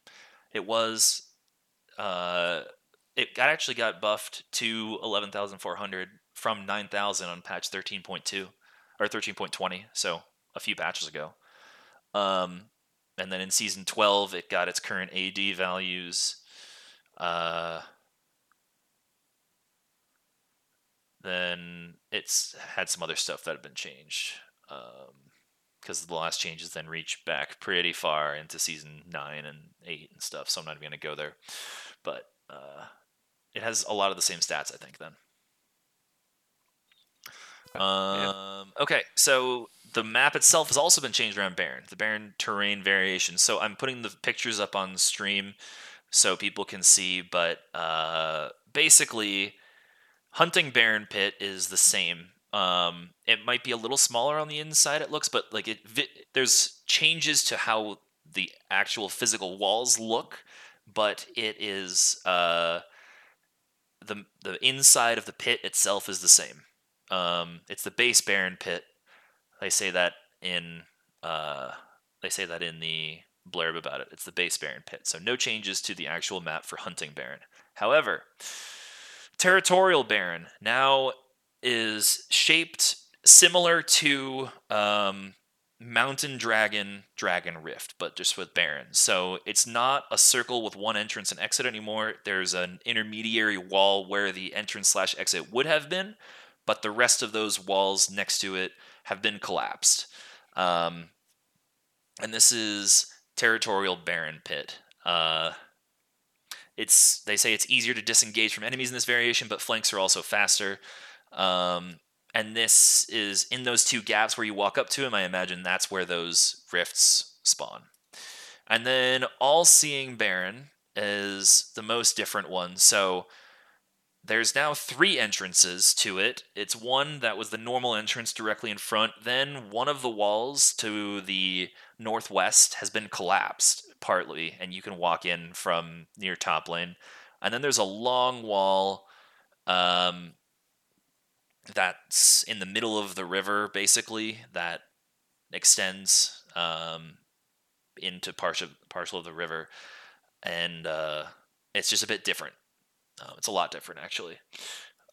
It was, uh, it got actually got buffed to eleven thousand four hundred from nine thousand on patch thirteen point two or thirteen point twenty. So a few patches ago. Um, and then in season twelve, it got its current AD values. Uh, then it's had some other stuff that had been changed because the last changes then reach back pretty far into season nine and eight and stuff. So I'm not even going to go there, but uh, it has a lot of the same stats, I think. Then. Um, okay, so the map itself has also been changed around Baron, the Baron terrain variation. So I'm putting the pictures up on stream so people can see, but uh, basically, hunting Baron Pit is the same. Um, it might be a little smaller on the inside. It looks, but like it, there's changes to how the actual physical walls look, but it is uh, the the inside of the pit itself is the same. Um, it's the base Baron Pit. They say that in uh, they say that in the blurb about it. It's the base Baron Pit, so no changes to the actual map for hunting Baron. However, territorial Baron now is shaped similar to um, Mountain Dragon Dragon Rift, but just with barons. So it's not a circle with one entrance and exit anymore. There's an intermediary wall where the entrance slash exit would have been, but the rest of those walls next to it have been collapsed. Um, and this is territorial Baron Pit. Uh, it's they say it's easier to disengage from enemies in this variation, but flanks are also faster. Um, and this is in those two gaps where you walk up to him. I imagine that's where those rifts spawn. And then All Seeing Baron is the most different one. So there's now three entrances to it. It's one that was the normal entrance directly in front. Then one of the walls to the northwest has been collapsed partly, and you can walk in from near top lane. And then there's a long wall um, that's in the middle of the river, basically, that extends um, into partial partial of the river, and uh, it's just a bit different. Um, it's a lot different actually.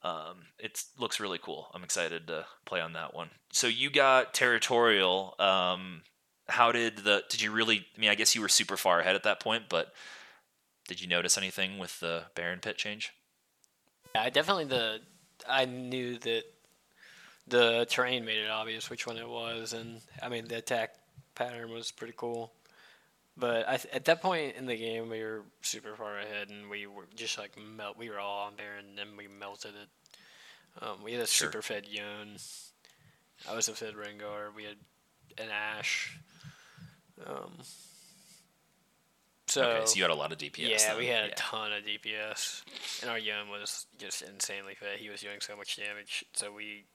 Um, it looks really cool. I'm excited to play on that one. So you got territorial. Um, how did the? Did you really? I mean, I guess you were super far ahead at that point, but did you notice anything with the Baron Pit change? Yeah, I definitely the I knew that the terrain made it obvious which one it was, and I mean the attack pattern was pretty cool. But I, at that point in the game, we were super far ahead, and we were just like melt. We were all on Baron, and we melted it. Um, we had a Sure. super fed Yone. I was a fed Rengar. We had an Ashe. Um, so, okay, so you had a lot of DPS. yeah, then. we had a ton of DPS, and our Yone was just insanely fed. He was doing so much damage, so we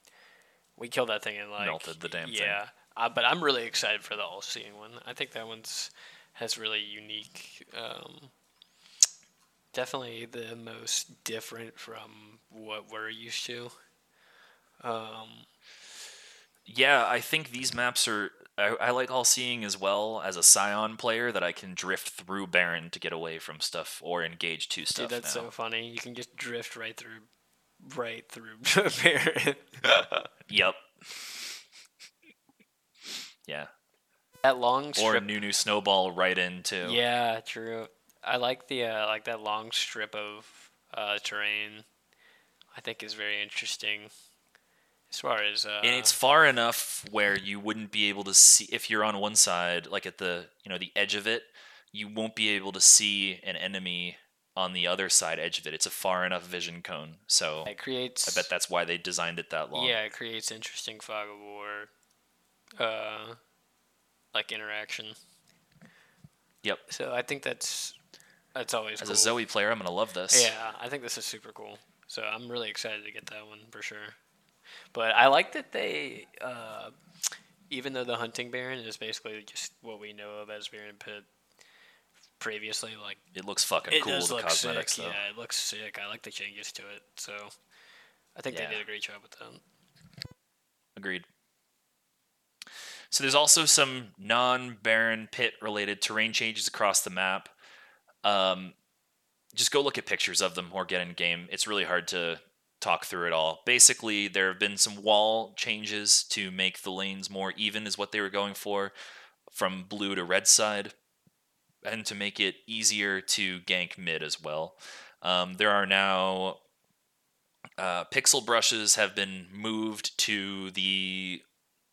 we killed that thing in like Melted the damn thing. yeah. Uh, but I'm really excited for the all-seeing one. I think that one's has really unique. Um, definitely the most different from what we're used to. Um, Yeah, I think these maps are. I, I like all seeing as well as a Sion player that I can drift through Baron to get away from stuff or engage two stuff. dude, that's now. so funny. You can just drift right through, right through Baron. Yep. yeah. that long strip. Or new Nunu Snowball right into. Yeah, true. I like the uh, like that long strip of uh, terrain. I think is very interesting. As far as uh, And it's far enough where you wouldn't be able to see if you're on one side, like at the you know the edge of it, you won't be able to see an enemy on the other side edge of it. It's a far enough vision cone, so it creates. I bet that's why they designed it that long. Yeah, it creates interesting fog of war, uh, like interaction. Yep. So I think that's that's always As cool. a Zoe player, I'm gonna love this. Yeah, I think this is super cool. So I'm really excited to get that one for sure. But I like that they, uh, even though the hunting baron is basically just what we know of as Baron Pit previously, like It looks fucking it cool. The look cosmetics sick. though. Yeah, it looks sick. I like the changes to it. So I think Yeah. they did a great job with that. Agreed. So there's also some non-Baron pit related terrain changes across the map. Um, just go look at pictures of them or get in game. It's really hard to talk through it all. Basically, there have been some wall changes to make the lanes more even, is what they were going for, from blue to red side, and to make it easier to gank mid as well. Um, there are now uh, pixel brushes have been moved to the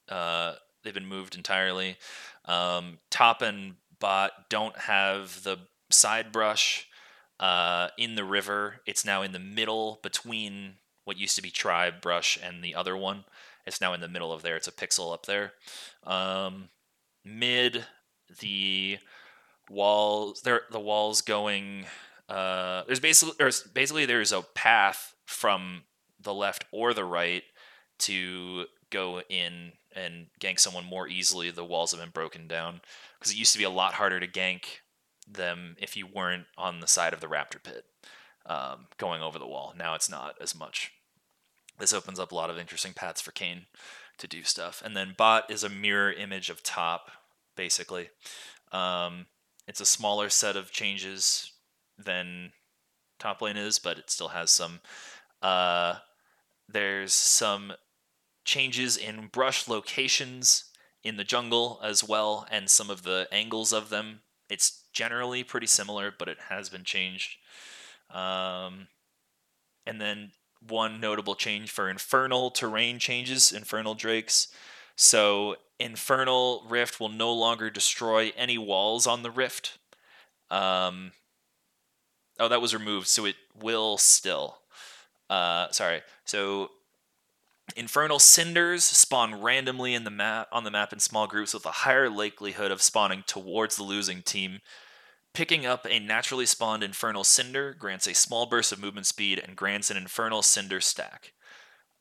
uh, they've been moved entirely. Um, top and bot don't have the side brush uh, in the river. It's now in the middle between what used to be tri-brush and the other one. It's now in the middle of there. It's a pixel up there. Um, mid the walls there the walls going uh, there's basically there's basically there's a path from the left or the right to go in and gank someone more easily. The walls have been broken down because it used to be a lot harder to gank them if you weren't on the side of the raptor pit um, going over the wall. Now it's not as much. This opens up a lot of interesting paths for Kayn to do stuff. And then bot is a mirror image of top, basically. Um, it's a smaller set of changes than top lane is, but it still has some. Uh, there's some changes in brush locations in the jungle as well, and some of the angles of them. It's generally pretty similar, but it has been changed. Um, and then one notable change for infernal terrain changes, infernal drakes. So infernal rift will no longer destroy any walls on the rift. Um, oh, that was removed, so it will still. Uh, sorry. So infernal cinders spawn randomly in the map on the map in small groups with a higher likelihood of spawning towards the losing team. Picking up a naturally spawned infernal cinder grants a small burst of movement speed and grants an infernal cinder stack.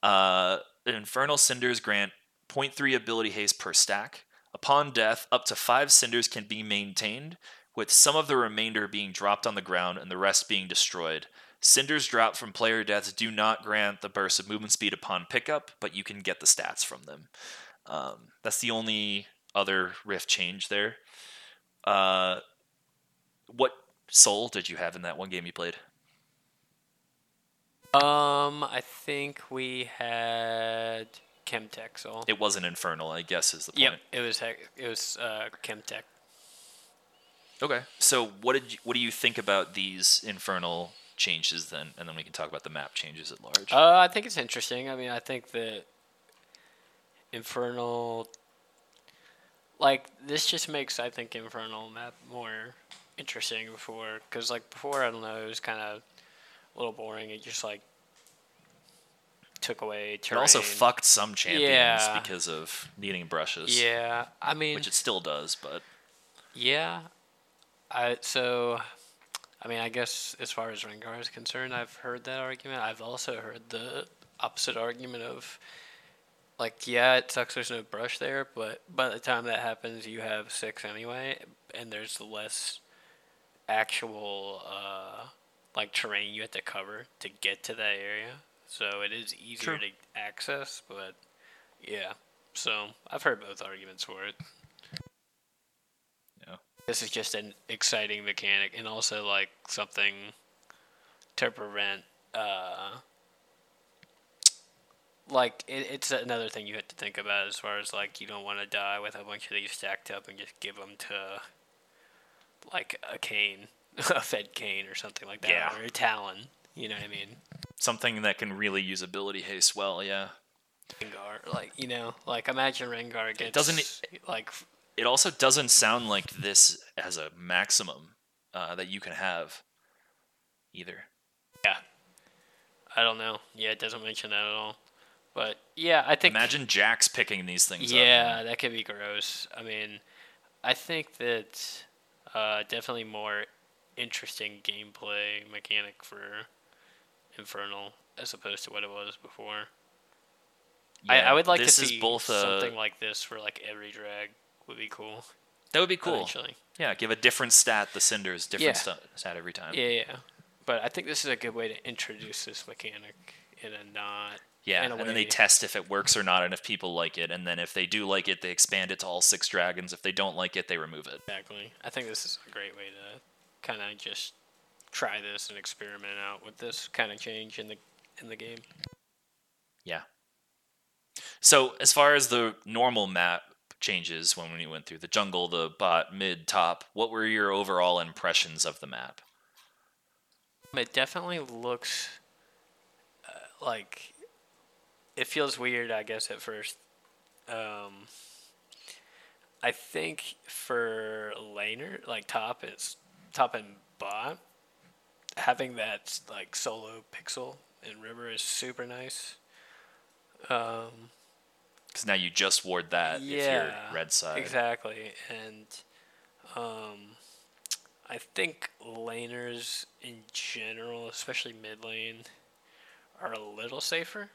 Uh, infernal cinders grant 0.3 ability haste per stack. Upon death, up to five cinders can be maintained, with some of the remainder being dropped on the ground and the rest being destroyed. Cinders dropped from player deaths do not grant the burst of movement speed upon pickup, but you can get the stats from them. Um, that's the only other rift change there. Uh, what soul did you have in that one game you played? Um, I think we had Chemtech soul. It wasn't Infernal, I guess, is the point. Yep, it was it was uh, Chemtech. Okay. So what did you, what do you think about these Infernal changes then, and then we can talk about the map changes at large. Uh, I think it's interesting. I mean, I think that Infernal, like this, just makes I think Infernal map more interesting before, because like before I don't know, it was kind of a little boring. It just like took away it also fucked some champions Yeah. because of needing brushes. Yeah, I mean, Which it still does, but Yeah. I so I mean I guess as far as Rengar is concerned, I've heard that argument. I've also heard the opposite argument of like yeah, it sucks there's no brush there, but by the time that happens you have six anyway and there's less actual uh like terrain you have to cover to get to that area. So it is easier True. to access, but yeah. So I've heard both arguments for it. This is just an exciting mechanic and also like something to prevent uh like it, it's another thing you have to think about as far as like you don't want to die with a bunch of these stacked up and just give them to like a Kayn a fed Kayn or something like that Yeah. or a talon you know what i mean Something that can really use ability haste well, yeah. rengar like you know like imagine rengar gets doesn't like It also doesn't sound like this has a maximum uh, that you can have either. yeah i don't know yeah it doesn't mention that at all but yeah i think Imagine Jax picking these things up. Yeah, that could be gross. I mean, I think that uh, definitely more interesting gameplay mechanic for Infernal as opposed to what it was before. I, Yeah, I would like to see both uh, something like this for like every drag would be cool. that would be cool. Eventually. Yeah, give a different stat. The cinders different Yeah. sta- stat every time. Yeah, yeah. But I think this is a good way to introduce this mechanic in a not Yeah, a and then they test if it works or not, and if people like it, and then if they do like it, they expand it to all six dragons. If they don't like it, they remove it. Exactly. I think this is a great way to kind of just try this and experiment out with this kind of change in the in the game. Yeah. So as far as the normal map changes when we went through the jungle, the bot, mid, top, what were your overall impressions of the map? It definitely looks uh, like it feels weird, I guess, at first. Um, I think for laner, like top is top and bot, having that like solo pixel in river is super nice. Um, Because now you just ward that if you're red side. Exactly, and um, I think laners in general, especially mid lane, are a little safer.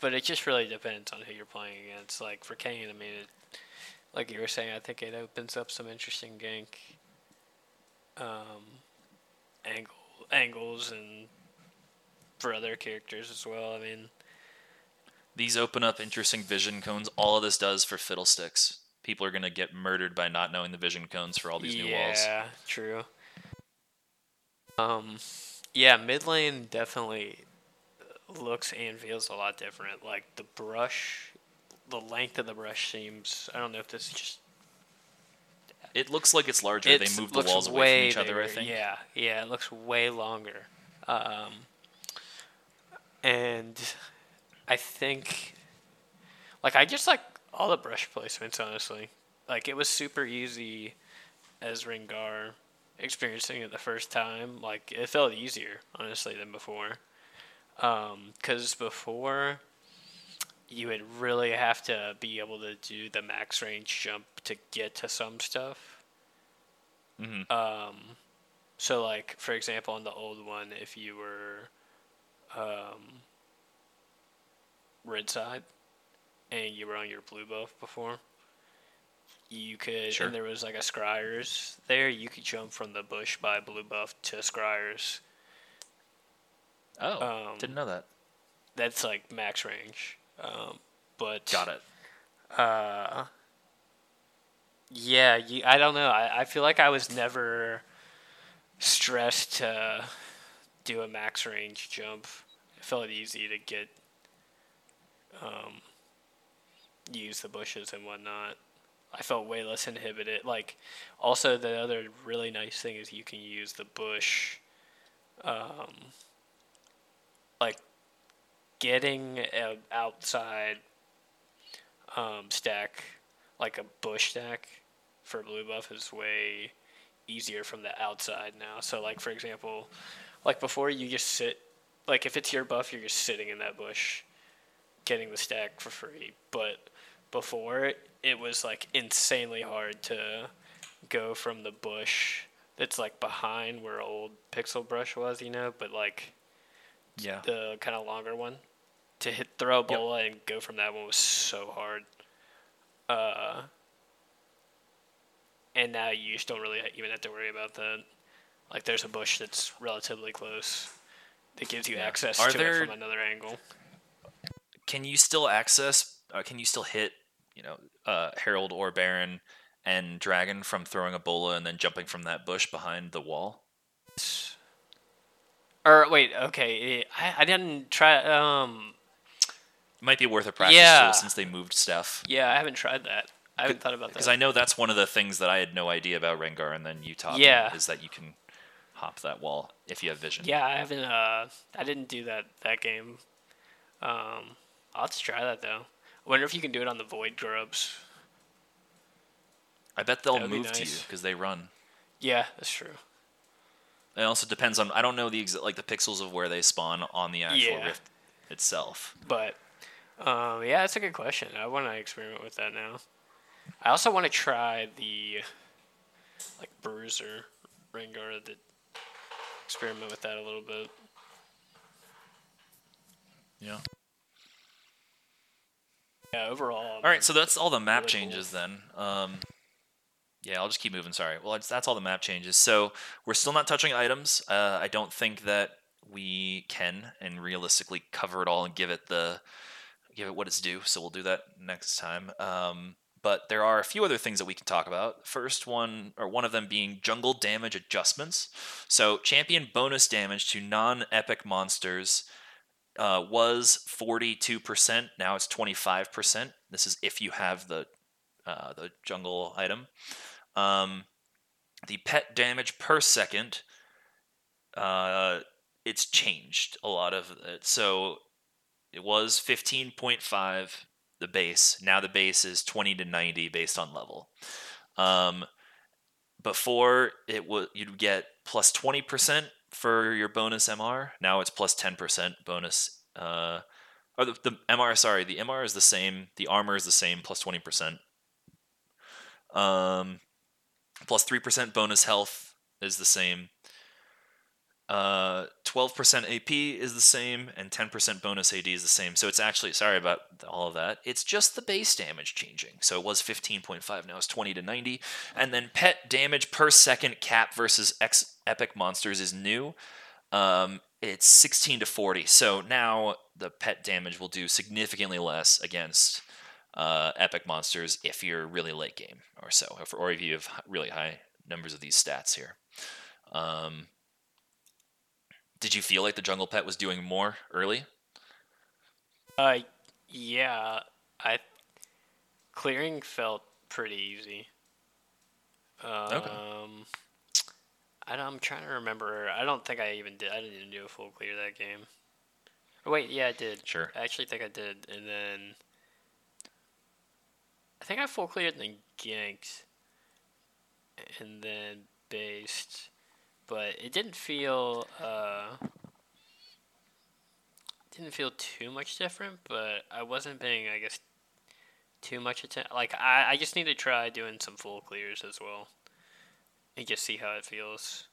But it just really depends on who you're playing against. Like for Kayn, I mean, it, like you were saying, I think it opens up some interesting gank um, angle angles and for other characters as well. I mean. These open up interesting vision cones. All of this does for fiddlesticks. People are gonna get murdered by not knowing the vision cones for all these new walls. Yeah, true. Um, yeah, mid lane definitely looks and feels a lot different. Like the brush, the length of the brush seems. I don't know if this is just. It looks like it's larger. It's- they move the walls away from each other. I think. Yeah, yeah, it looks way longer. Um, and I think, like, I just like all the brush placements. Honestly, like it was super easy as Rengar experiencing it the first time. Like it felt easier, honestly, than before. Um, Because before, you would really have to be able to do the max range jump to get to some stuff. Mhm. Um, so like for example, on the old one, if you were um, red side and you were on your blue buff before, you could Sure. and there was like a scryers there. You could jump from the bush by blue buff to scryers. Oh, Um, didn't know that. That's like max range. Um, but Got it. Uh, yeah, you, I don't know. I, I feel like I was never stressed to do a max range jump. It felt it easy to get um, use the bushes and whatnot. I felt way less inhibited. Like, also the other really nice thing is you can use the bush, um, like getting a outside um, stack, like a bush stack for blue buff is way easier from the outside now. So like for example, like before you just sit, like if it's your buff, you're just sitting in that bush, getting the stack for free. But before it was like insanely hard to go from the bush that's like behind where old pixel brush was, you know, but like Yeah. the kind of longer one to hit throw a bola and go from that one was so hard. Uh, and now you just don't really even have to worry about that. Like there's a bush that's relatively close that gives you Yeah. access Are to there- it from another angle. Can you still access? Uh, can you still hit? You know, uh, Herald or Baron and Dragon from throwing a bola and then jumping from that bush behind the wall. Or wait, okay, I, I didn't try. Um, It might be worth a practice Yeah. tool since they moved stuff. yeah, I haven't tried that. I haven't thought about that. Because I know that's one of the things that I had no idea about Rengar, and then you taught me Yeah. is that you can hop that wall if you have vision. Yeah, I haven't. Uh, I didn't do that that game. Um, I'll have to try that though. I wonder if you can do it on the void grubs. I bet they'll That would be move to you nice. because they run. Yeah, that's true. It also depends on I don't know the exa- like the pixels of where they spawn on the actual Yeah. rift itself. But um, yeah, that's a good question. I want to experiment with that now. I also want to try the like bruiser Rengar that experiment with that a little bit. Yeah. Yeah, overall. All right, so that's all the map Really cool. changes then. Um, yeah, I'll just keep moving. Sorry. Well, that's all the map changes. So we're still not touching items. Uh, I don't think that we can and realistically cover it all and give it the give it what it's due. So we'll do that next time. Um, but there are a few other things that we can talk about. First one, or one of them being jungle damage adjustments. So champion bonus damage to non-epic monsters uh, was 42%. Now it's 25%. This is if you have the uh, the jungle item. Um, the pet damage per second, uh, it's changed a lot of it. So it was 15.5 the base. Now the base is 20 to 90 based on level. Um, before it was you'd get plus 20% for your bonus MR. Now it's plus 10% bonus. Uh, or the, the MR, sorry, the MR is the same. The armor is the same, plus 20%. Um, plus 3% bonus health is the same. Uh, 12% AP is the same, and 10% bonus AD is the same. So it's actually, sorry about all of that. It's just the base damage changing. So it was 15.5, now it's 20 to 90. And then pet damage per second cap versus X epic monsters is new. Um, it's 16 to 40. So now the pet damage will do significantly less against uh, epic monsters if you're really late game or so, or if you have really high numbers of these stats here. Um, did you feel like the jungle pet was doing more early? Uh, yeah, I clearing felt pretty easy. Um, I don't, I'm trying to remember. I don't think I even did. I didn't even do a full clear that game. Oh, wait, yeah, I did. Sure. I actually think I did, and then I think I full cleared and then ganked, and then based, but it didn't feel. Uh, didn't feel too much different, but I wasn't paying, I guess, too much attention. Like I, I just need to try doing some full clears as well, and just see how it feels.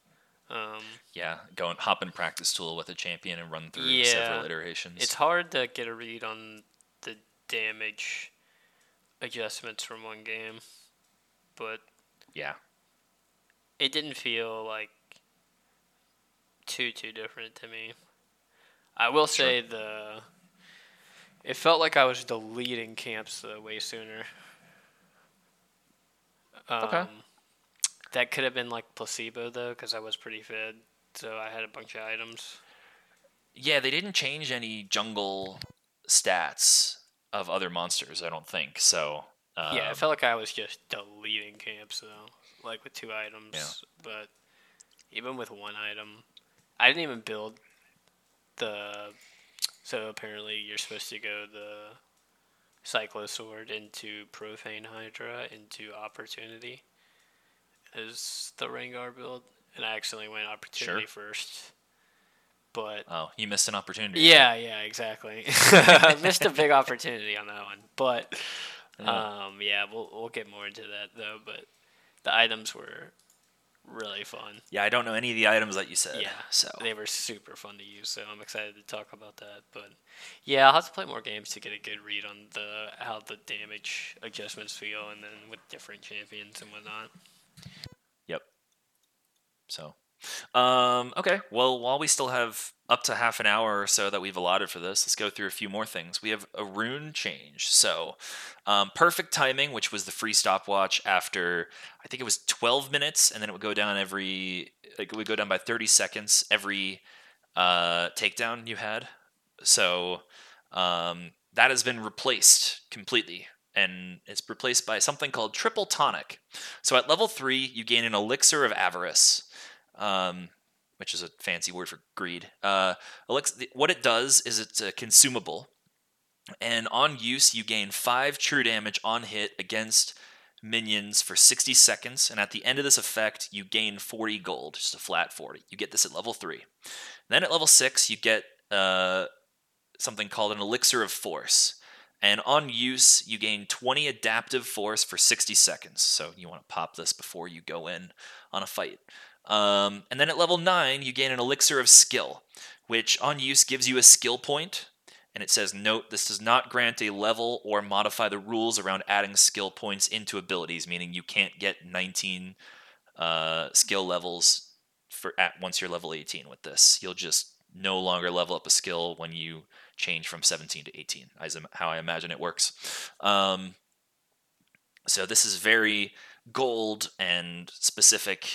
Um, Yeah, go and hop in practice tool with a champion and run through Yeah. several iterations. it's hard to get a read on the damage adjustments from one game, but yeah, it didn't feel like too too different to me. I will say the it felt like I was deleting camps though way sooner. Um, Okay. That could have been like placebo though, because I was pretty fed. so I had a bunch of items. Yeah, they didn't change any jungle stats of other monsters. I don't think so. Um, yeah, I felt like I was just deleting camps though, like with two items. Yeah. But even with one item, I didn't even build the. So apparently, you're supposed to go the Cyclosword into Profane Hydra into Opportunity as the Rengar build, and I accidentally went Opportunity first. But oh, you missed an opportunity. yeah, yeah, exactly. Missed a big opportunity on that one, but Yeah. um, yeah, we'll we'll get more into that though. But the items were really fun. Yeah, I don't know any of the items that you said. Yeah, So They were super fun to use, so I'm excited to talk about that. But yeah, I'll have to play more games to get a good read on the how the damage adjustments feel, and then with different champions and whatnot. Yep. So, um, okay. Well, while we still have up to half an hour or so that we've allotted for this, let's go through a few more things. We have a rune change. So, um, perfect timing, which was the free stopwatch after I think it was 12 minutes, and then it would go down every like it would go down by 30 seconds every uh, takedown you had. So, um, that has been replaced completely and it's replaced by something called triple tonic. So at level three, you gain an elixir of avarice, um, which is a fancy word for greed. Uh, elix- what it does is it's a consumable, and on use, you gain five true damage on hit against minions for 60 seconds. And at the end of this effect, you gain 40 gold, just a flat 40. You get this at level three. Then at level six, you get uh, something called an elixir of force. And on use, you gain 20 adaptive force for 60 seconds. So you want to pop this before you go in on a fight. Um, and then at level 9, you gain an elixir of skill, which on use gives you a skill point. And it says, note, this does not grant a level or modify the rules around adding skill points into abilities, meaning you can't get 19 uh, skill levels for at once you're level 18 with this. You'll just no longer level up a skill when you change from 17 to 18, as im- how I imagine it works. Um, so this is very gold and specific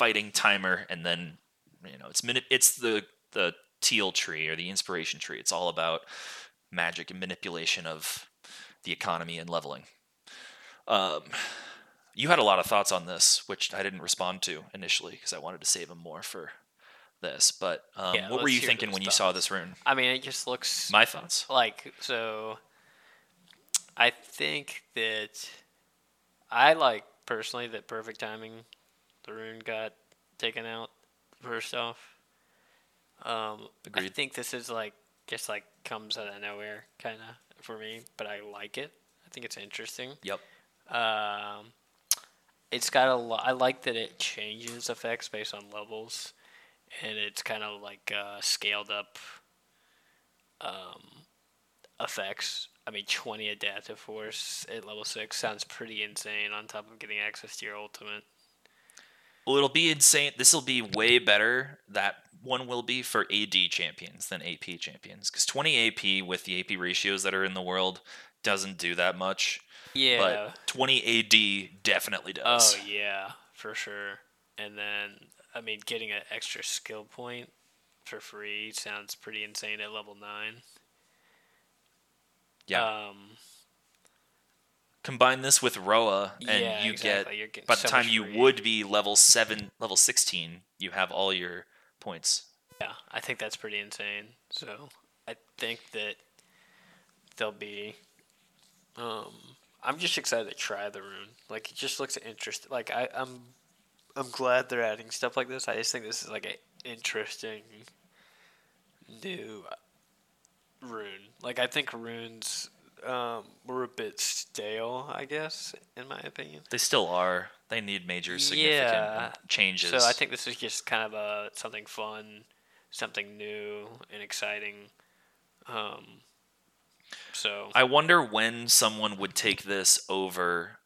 fighting timer, and then you know it's minute it's the the teal tree or the inspiration tree. It's all about magic and manipulation of the economy and leveling. Um, you had a lot of thoughts on this, which I didn't respond to initially because I wanted to save them more for this. But um, Yeah, what were you thinking when you saw this rune? I mean, it just looks My thoughts. like so. I think that I like personally that perfect timing. Rune got taken out first off. Um, I think this is like just like comes out of nowhere kind of for me, but I like it. I think it's interesting. Yep. Um, it's got a lot. I like that it changes effects based on levels, and it's kind of like uh, scaled up um, effects. I mean, 20 adaptive force at level six sounds pretty insane. On top of getting access to your ultimate. Well, it'll be insane. This will be way better. That one will be for AD champions than AP champions because 20 AP with the AP ratios that are in the world doesn't do that much. Yeah. But 20 AD definitely does. Oh yeah, for sure. And then I mean, getting an extra skill point for free sounds pretty insane at level nine. yeah. Um, Combine this with Roa, and yeah, you exactly. get by the so time you free. would be level seven, level 16, you have all your points. Yeah, I think that's pretty insane. So I think that they'll be. Um, I'm just excited to try the rune. Like it just looks interesting. Like I, I'm, I'm glad they're adding stuff like this. I just think this is like an interesting new rune. Like I think runes um, were a bit stale. I guess in my opinion. They still are. They need major significant Yeah. changes. So I think this is just kind of a something fun, something new and exciting. Um, so I wonder when someone would take this over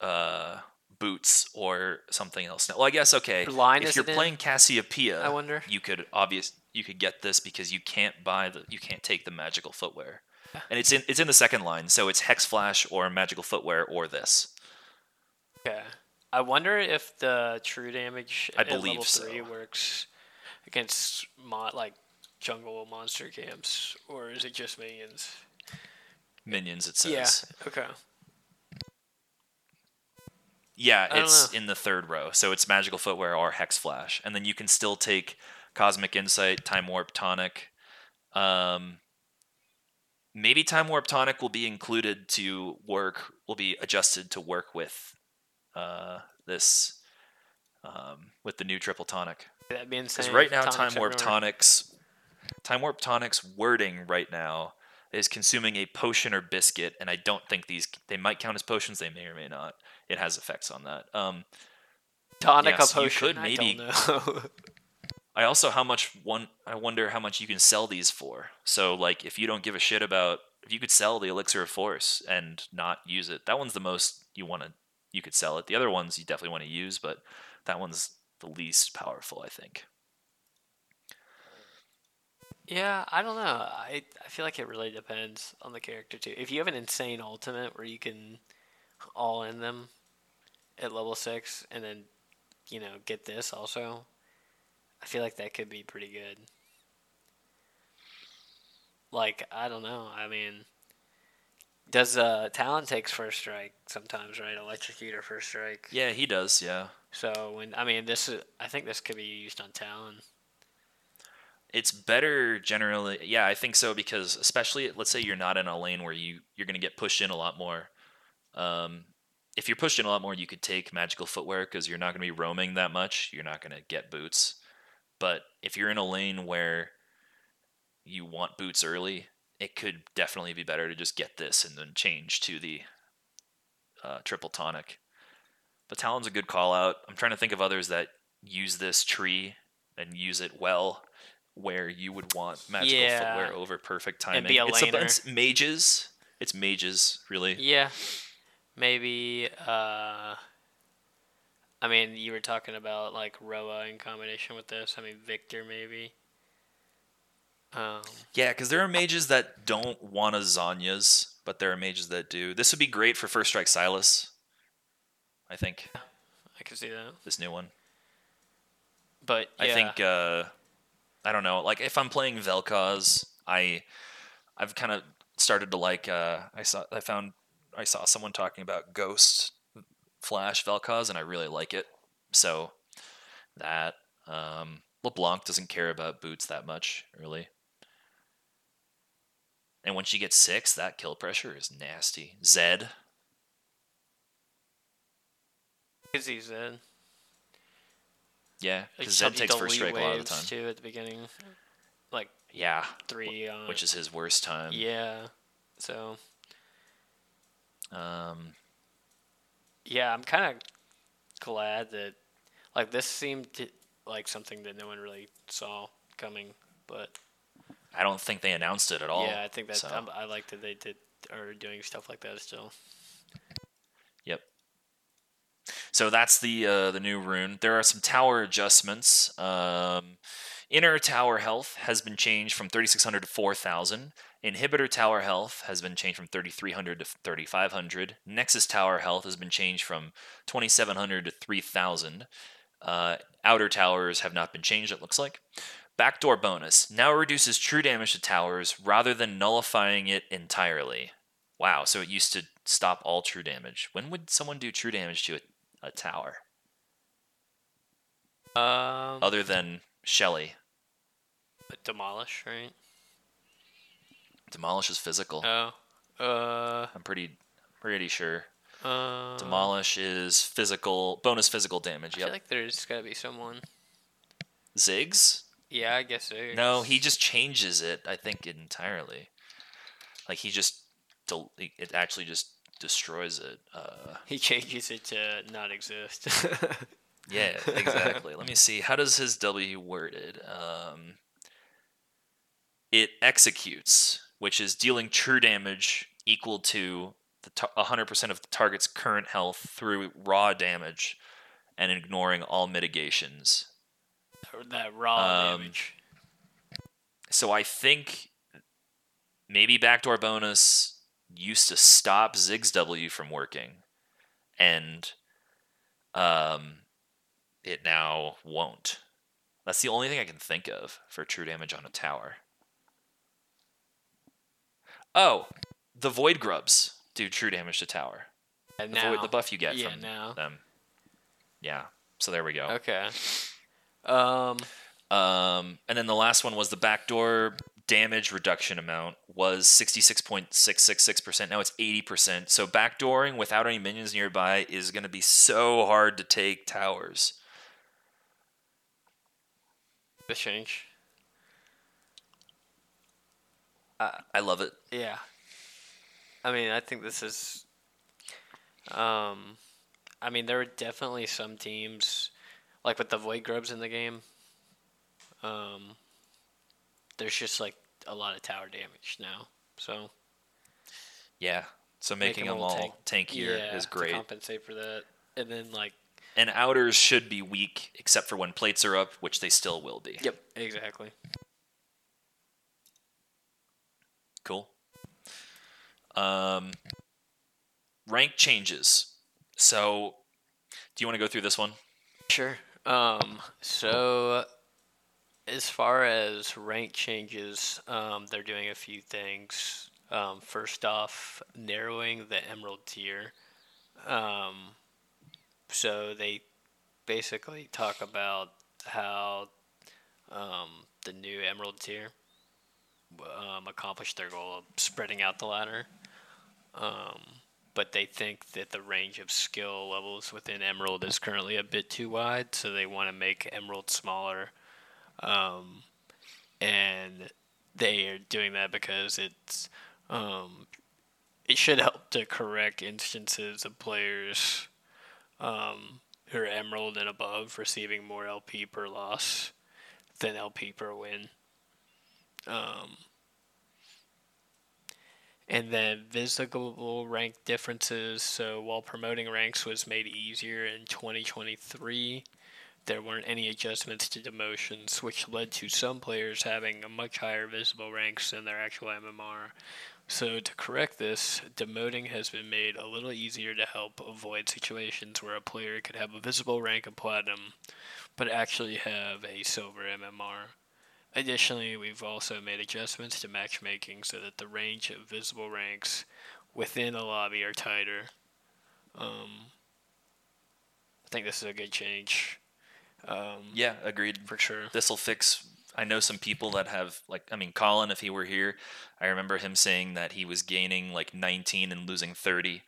uh, boots or something else. Well, I guess okay. If you're it in? playing Cassiopeia, I wonder. you could obvious you could get this because you can't buy the you can't take the magical footwear, and it's in it's in the second line. So it's Hex Flash or magical footwear or this. okay. I wonder if the true damage I at believe level so. three works against mo- like jungle monster camps, or is it just minions? Minions, it says. Yeah. Okay. Yeah, it's know. in the third row. So it's magical footwear or hex flash, and then you can still take cosmic insight, time warp tonic. Um, maybe time warp tonic will be included to work. Will be adjusted to work with uh, this um, with the new triple tonic. That'd be. Because right now, time warp everywhere. tonics, time warp tonics wording right now is consuming a potion or biscuit, and I don't think these they might count as potions. They may or may not. It has effects on that. Um, Tonic Yes, a you potion. could I maybe- don't know. I also how much one I wonder how much you can sell these for. So like if you don't give a shit about if you could sell the elixir of force and not use it, that one's the most you want to you could sell it. The other ones you definitely want to use, but that one's the least powerful, I think. yeah, I don't know. I I feel like it really depends on the character too. If you have an insane ultimate where you can all in them at level six, and then you know get this also, I feel like that could be pretty good. Like I don't know. I mean, does uh Talon takes first strike sometimes, right? Electrocute or first strike. Yeah, he does. Yeah, So when I mean this is I think this could be used on Talon. it's better generally. Yeah, I think so because especially let's say you're not in a lane where you you're gonna get pushed in a lot more. Um, if you're pushed in a lot more, you could take magical footwear because you're not gonna be roaming that much. You're not gonna get boots. But if you're in a lane where you want boots early, it could definitely be better to just get this and then change to the uh, triple tonic. But Talon's a good call out. I'm trying to think of others that use this tree and use it well, where you would want magical Yeah. footwear over perfect timing. And be a it's, laner. it's mages. It's mages, really. Yeah, maybe. Uh, I mean, you were talking about like Roa in combination with this. I mean, Viktor maybe. Um, Yeah, because there are mages that don't want a Zhonya's, but there are mages that do. This would be great for First Strike Sylas. I think I can see that, this new one. but yeah, I think uh, I don't know. Like if I'm playing Vel'Koz, I I've kind of started to like. Uh, I saw I found I saw someone talking about Ghost Flash Vel'Koz, and I really like it. So that um, LeBlanc doesn't care about boots that much, really. And when she gets six, that kill pressure is nasty. Zed, see Zed. yeah, because Zed takes first strike a lot of the time. too at the beginning, like Yeah, three. Uh, which is his worst time. yeah. So Um, yeah, I'm kind of glad that like this seemed to, like something that no one really saw coming, but I don't think they announced it at all. yeah, I think that's so- I'm, I like that they did are doing stuff like that still. Yep. So that's the uh, the new rune. There are some tower adjustments. Um, inner tower health has been changed from 3600 to 4000. Inhibitor tower health has been changed from 3300 to 3500. Nexus tower health has been changed from 2700 to 3000. Uh, outer towers have not been changed, it looks like. Backdoor bonus now reduces true damage to towers rather than nullifying it entirely. Wow, so it used to stop all true damage. When would someone do true damage to a, a tower Um, other than Shelly? but demolish, right? Demolish is physical. Oh, uh, I'm pretty pretty sure. uh, Demolish is physical bonus physical damage. I Yep. feel like there's got to be someone. Ziggs? Yeah, I guess so. No, he just changes it. I think entirely. Like he just del- it actually just destroys it. Uh, he changes it to not exist. Yeah, exactly. Let me see. How does his W worded? Um, it executes, which is dealing true damage equal to the tar- 100% of the target's current health through raw damage and ignoring all mitigations. That raw Um, damage. So I think maybe backdoor bonus used to stop Ziggs W from working, and um, it now won't. That's the only thing I can think of for true damage on a tower. Oh, the void grubs do true damage to tower. And The, now, void, the buff you get yeah, from now. them. Yeah. So there we go. Okay. Um. Um, and then the last one was the backdoor damage reduction amount was 66.666%. Now it's 80%. So backdooring without any minions nearby is going to be so hard to take towers. The change. I love it. Yeah. I mean, I think this is. Um, I mean, there are definitely some teams, like with the Void Grubs in the game. Um, there's just like a lot of tower damage now, so Yeah. So making Making them all tank- tankier yeah, is to great. compensate for that, and then like, And outers should be weak except for when plates are up, which they still will be. yep, exactly. Cool. Um, rank changes. So, do you want to go through this one? Sure. Um, so as far as rank changes, um, they're doing a few things. Um, first off, narrowing the emerald tier. Um, so they basically talk about how um, the new emerald tier um, accomplished their goal of spreading out the ladder. Um, but they think that the range of skill levels within Emerald is currently a bit too wide, so they want to make Emerald smaller. Um, and they are doing that because it's um, it should help to correct instances of players um, who are Emerald and above receiving more LP per loss than LP per win. Um, and then visible rank differences. So while promoting ranks was made easier in 2023, there weren't any adjustments to demotions, which led to some players having a much higher visible ranks than their actual MMR. So to correct this, demoting has been made a little easier to help avoid situations where a player could have a visible rank of platinum, but actually have a silver MMR. Additionally, we've also made adjustments to matchmaking so that the range of visible ranks within a lobby are tighter. Um, I think this is a good change. Um, Yeah, agreed. for sure. This will fix. I know some people that have like. I mean, Colin, if he were here, I remember him saying that he was gaining like 19 and losing 30.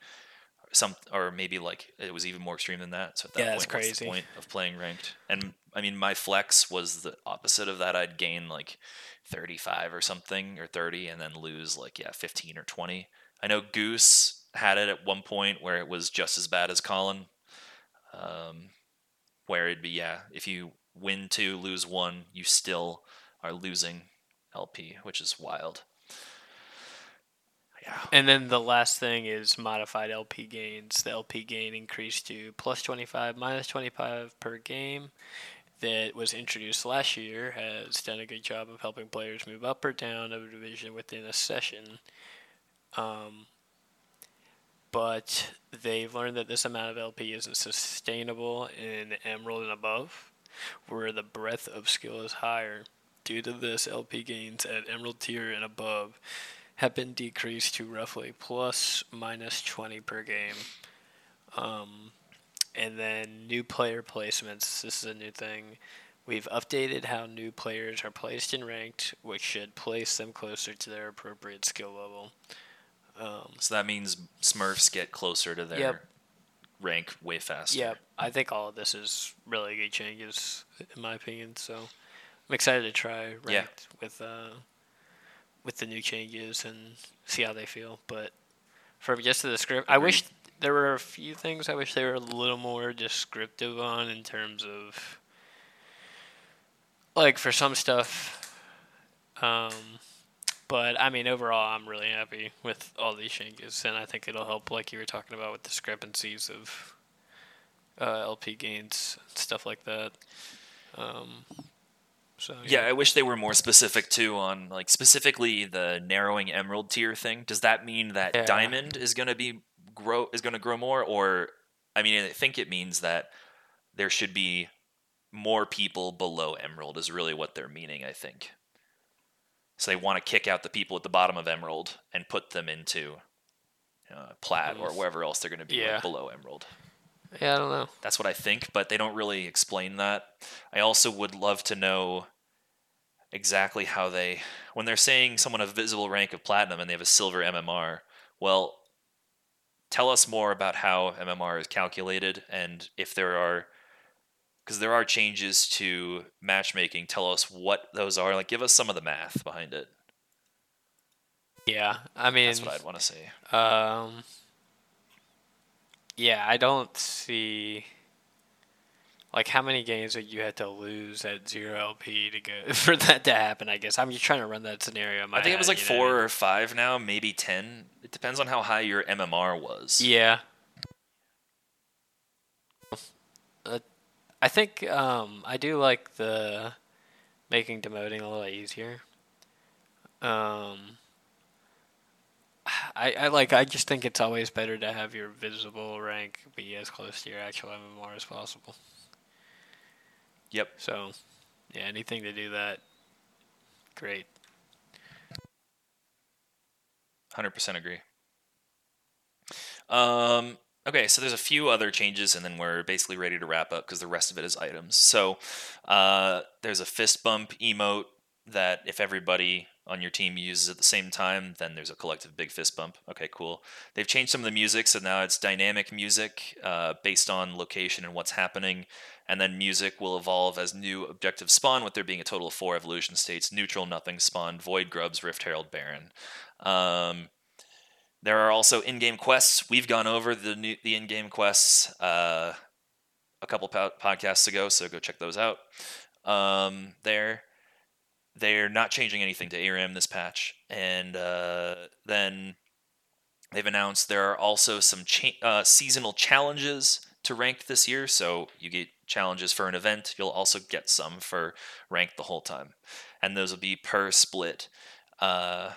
Some or maybe like it was even more extreme than that. So at that Yeah, point, that's what's the point of playing ranked? And I mean, my flex was the opposite of that. I'd gain like 35 or something or 30, and then lose like yeah 15 or 20. I know Goose had it at one point where it was just as bad as Colin. Um, where it'd be yeah, if you win two, lose one, you still are losing LP, which is wild. Yeah. And then the last thing is modified LP gains. The LP gain increased to plus 25, minus 25 per game. That was introduced last year has done a good job of helping players move up or down of a division within a session. Um, but they've learned that this amount of LP isn't sustainable in Emerald and above, where the breadth of skill is higher. Due to this, LP gains at Emerald tier and above have been decreased to roughly plus minus 20 per game. Um, and then new player placements. This is a new thing. We've updated how new players are placed in ranked, which should place them closer to their appropriate skill level. Um, So that means Smurfs get closer to their Yep. rank way faster. Yep. I think all of this is really good changes, in my opinion. So I'm excited to try ranked Yeah. with uh, with the new changes and see how they feel. But from just the script, I wish there were a few things I wish they were a little more descriptive on in terms of like for some stuff. Um, but I mean, overall, I'm really happy with all these changes, and I think it'll help, like you were talking about, with discrepancies of uh, LP gains, stuff like that. Um, so Yeah, I wish they were more specific too on like specifically the narrowing emerald tier thing. Does that mean that Yeah. diamond is going to be grow is going to grow more or I mean I think it means that there should be more people below Emerald is really what they're meaning, I think. So they want to kick out the people at the bottom of Emerald and put them into uh, Plat or wherever else they're going to be like, below Emerald. Yeah, I don't know. That's what I think, but they don't really explain that. I also would love to know exactly how they, when they're saying someone of visible rank of platinum and they have a silver MMR, well, tell us more about how MMR is calculated and if there are, because there are changes to matchmaking. Tell us what those are. Like, give us some of the math behind it. Yeah, I mean, That's what I'd want to see. Um. Yeah, I don't see. Like how many games would you have to lose at zero LP to go for that to happen? I guess I'm just trying to run that scenario. I think it was like you know four or five now, maybe ten. It depends on how high your MMR was. Yeah. Uh, I think um, I do like the making demoting a little easier. Um, I, I like. I just think it's always better to have your visible rank be as close to your actual MMR as possible. Yep. So, yeah, anything to do that, great. Hundred percent agree. Um. Okay, so there's a few other changes, and then we're basically ready to wrap up because the rest of it is items. So, uh, there's a fist bump emote that if everybody on your team uses at the same time, then there's a collective big fist bump. Okay, cool. They've changed some of the music, so now it's dynamic music uh, based on location and what's happening, and then music will evolve as new objectives spawn, with there being a total of four evolution states: neutral, nothing, spawn, void, grubs, rift, herald, baron. Um, there are also in-game quests. We've gone over the new, the in-game quests uh, a couple po- podcasts ago, so go check those out. Um, there, they're not changing anything to ARAM this patch, and uh, then they've announced there are also some cha- uh, seasonal challenges to ranked this year. So you get challenges for an event. You'll also get some for ranked the whole time, and those will be per split. Uh,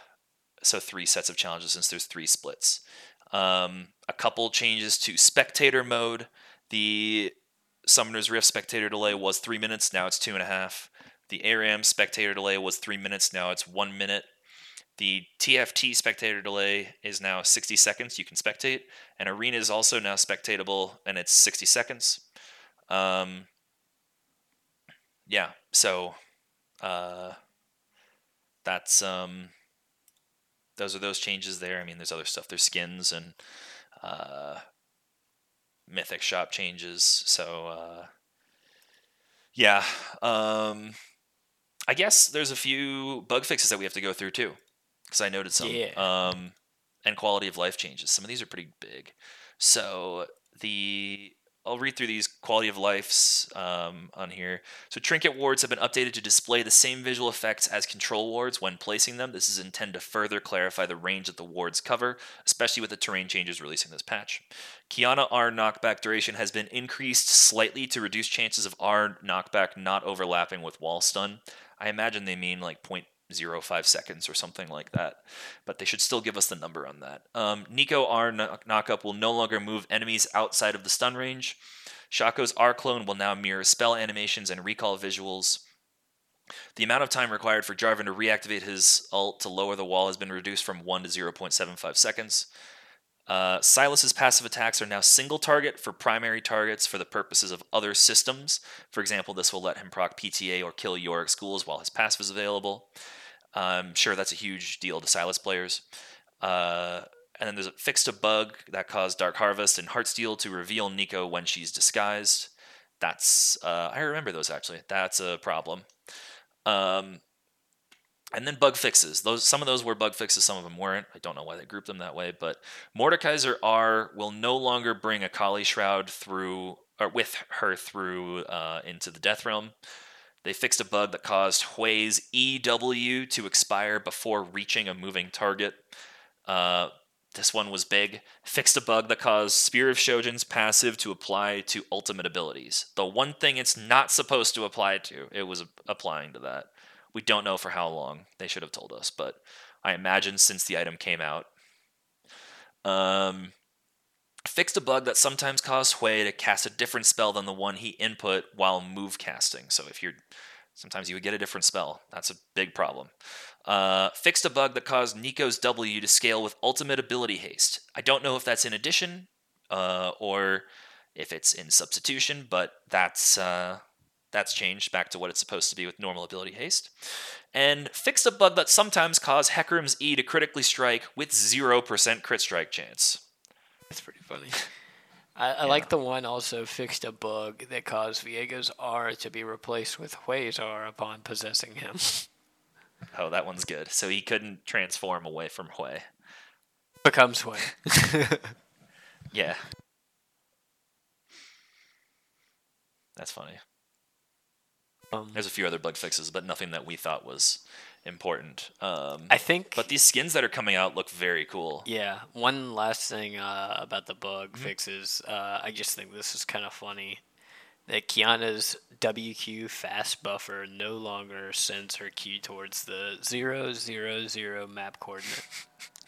so three sets of challenges since there's three splits. Um, a couple changes to spectator mode. The Summoner's Rift spectator delay was three minutes. Now it's two and a half. The ARAM spectator delay was three minutes. Now it's one minute. The TFT spectator delay is now 60 seconds. You can spectate. And Arena is also now spectatable, and it's 60 seconds. Um, yeah, so uh, that's um, those are those changes there. I mean, there's other stuff. There's skins and uh, mythic shop changes. So uh, yeah, um, I guess there's a few bug fixes that we have to go through too, because I noted some. Yeah. Um, and quality of life changes. Some of these are pretty big. So the I'll read through these quality of lives um, on here. So trinket wards have been updated to display the same visual effects as control wards when placing them. This is intended to further clarify the range that the wards cover, especially with the terrain changes releasing this patch. Qiyana R knockback duration has been increased slightly to reduce chances of R knockback not overlapping with wall stun. I imagine they mean like 0.05 seconds or something like that, but they should still give us the number on that. Um, Neeko R knock- knockup will no longer move enemies outside of the stun range. Shaco's R clone will now mirror spell animations and recall visuals. The amount of time required for Jarvan to reactivate his ult to lower the wall has been reduced from 1 to 0.75 seconds. Uh, Sylas's passive attacks are now single target for primary targets for the purposes of other systems. For example, this will let him proc PTA or kill Yorick ghouls while his passive is available. I'm sure that's a huge deal to Sylas players. Uh, and then there's a fixed a bug that caused Dark Harvest and Heartsteel to reveal Neeko when she's disguised. That's uh, I remember those actually. That's a problem. Um, and then bug fixes. Those some of those were bug fixes, some of them weren't. I don't know why they grouped them that way, but Mordekaiser R will no longer bring a Kali Shroud through or with her through uh, into the Death Realm. They fixed a bug that caused Hwei's EW to expire before reaching a moving target. Uh, this one was big. Fixed a bug that caused Spear of Shojin's passive to apply to ultimate abilities. The one thing it's not supposed to apply to, it was applying to that. We don't know for how long. They should have told us, but I imagine since the item came out. Um, fixed a bug that sometimes caused Hwei to cast a different spell than the one he input while move casting. So if you're sometimes you would get a different spell. That's a big problem. Uh, fixed a bug that caused Neeko's W to scale with ultimate ability haste. I don't know if that's in addition uh, or if it's in substitution, but that's uh, that's changed back to what it's supposed to be with normal ability haste. And fixed a bug that sometimes caused Hecarim's E to critically strike with 0% crit strike chance. That's pretty funny. I, I like the one also fixed a bug that caused Viego's R to be replaced with Hwei's R upon possessing him. Oh, that one's good. So he couldn't transform away from Hwei. Becomes Hwei. Yeah. That's funny. Um, There's a few other bug fixes, but nothing that we thought was important. Um, I think. but these skins that are coming out look very cool. Yeah. One last thing uh, about the bug fixes. Uh, I just think this is kind of funny. That Qiyana's WQ fast buffer no longer sends her Q towards the zero zero zero map coordinate.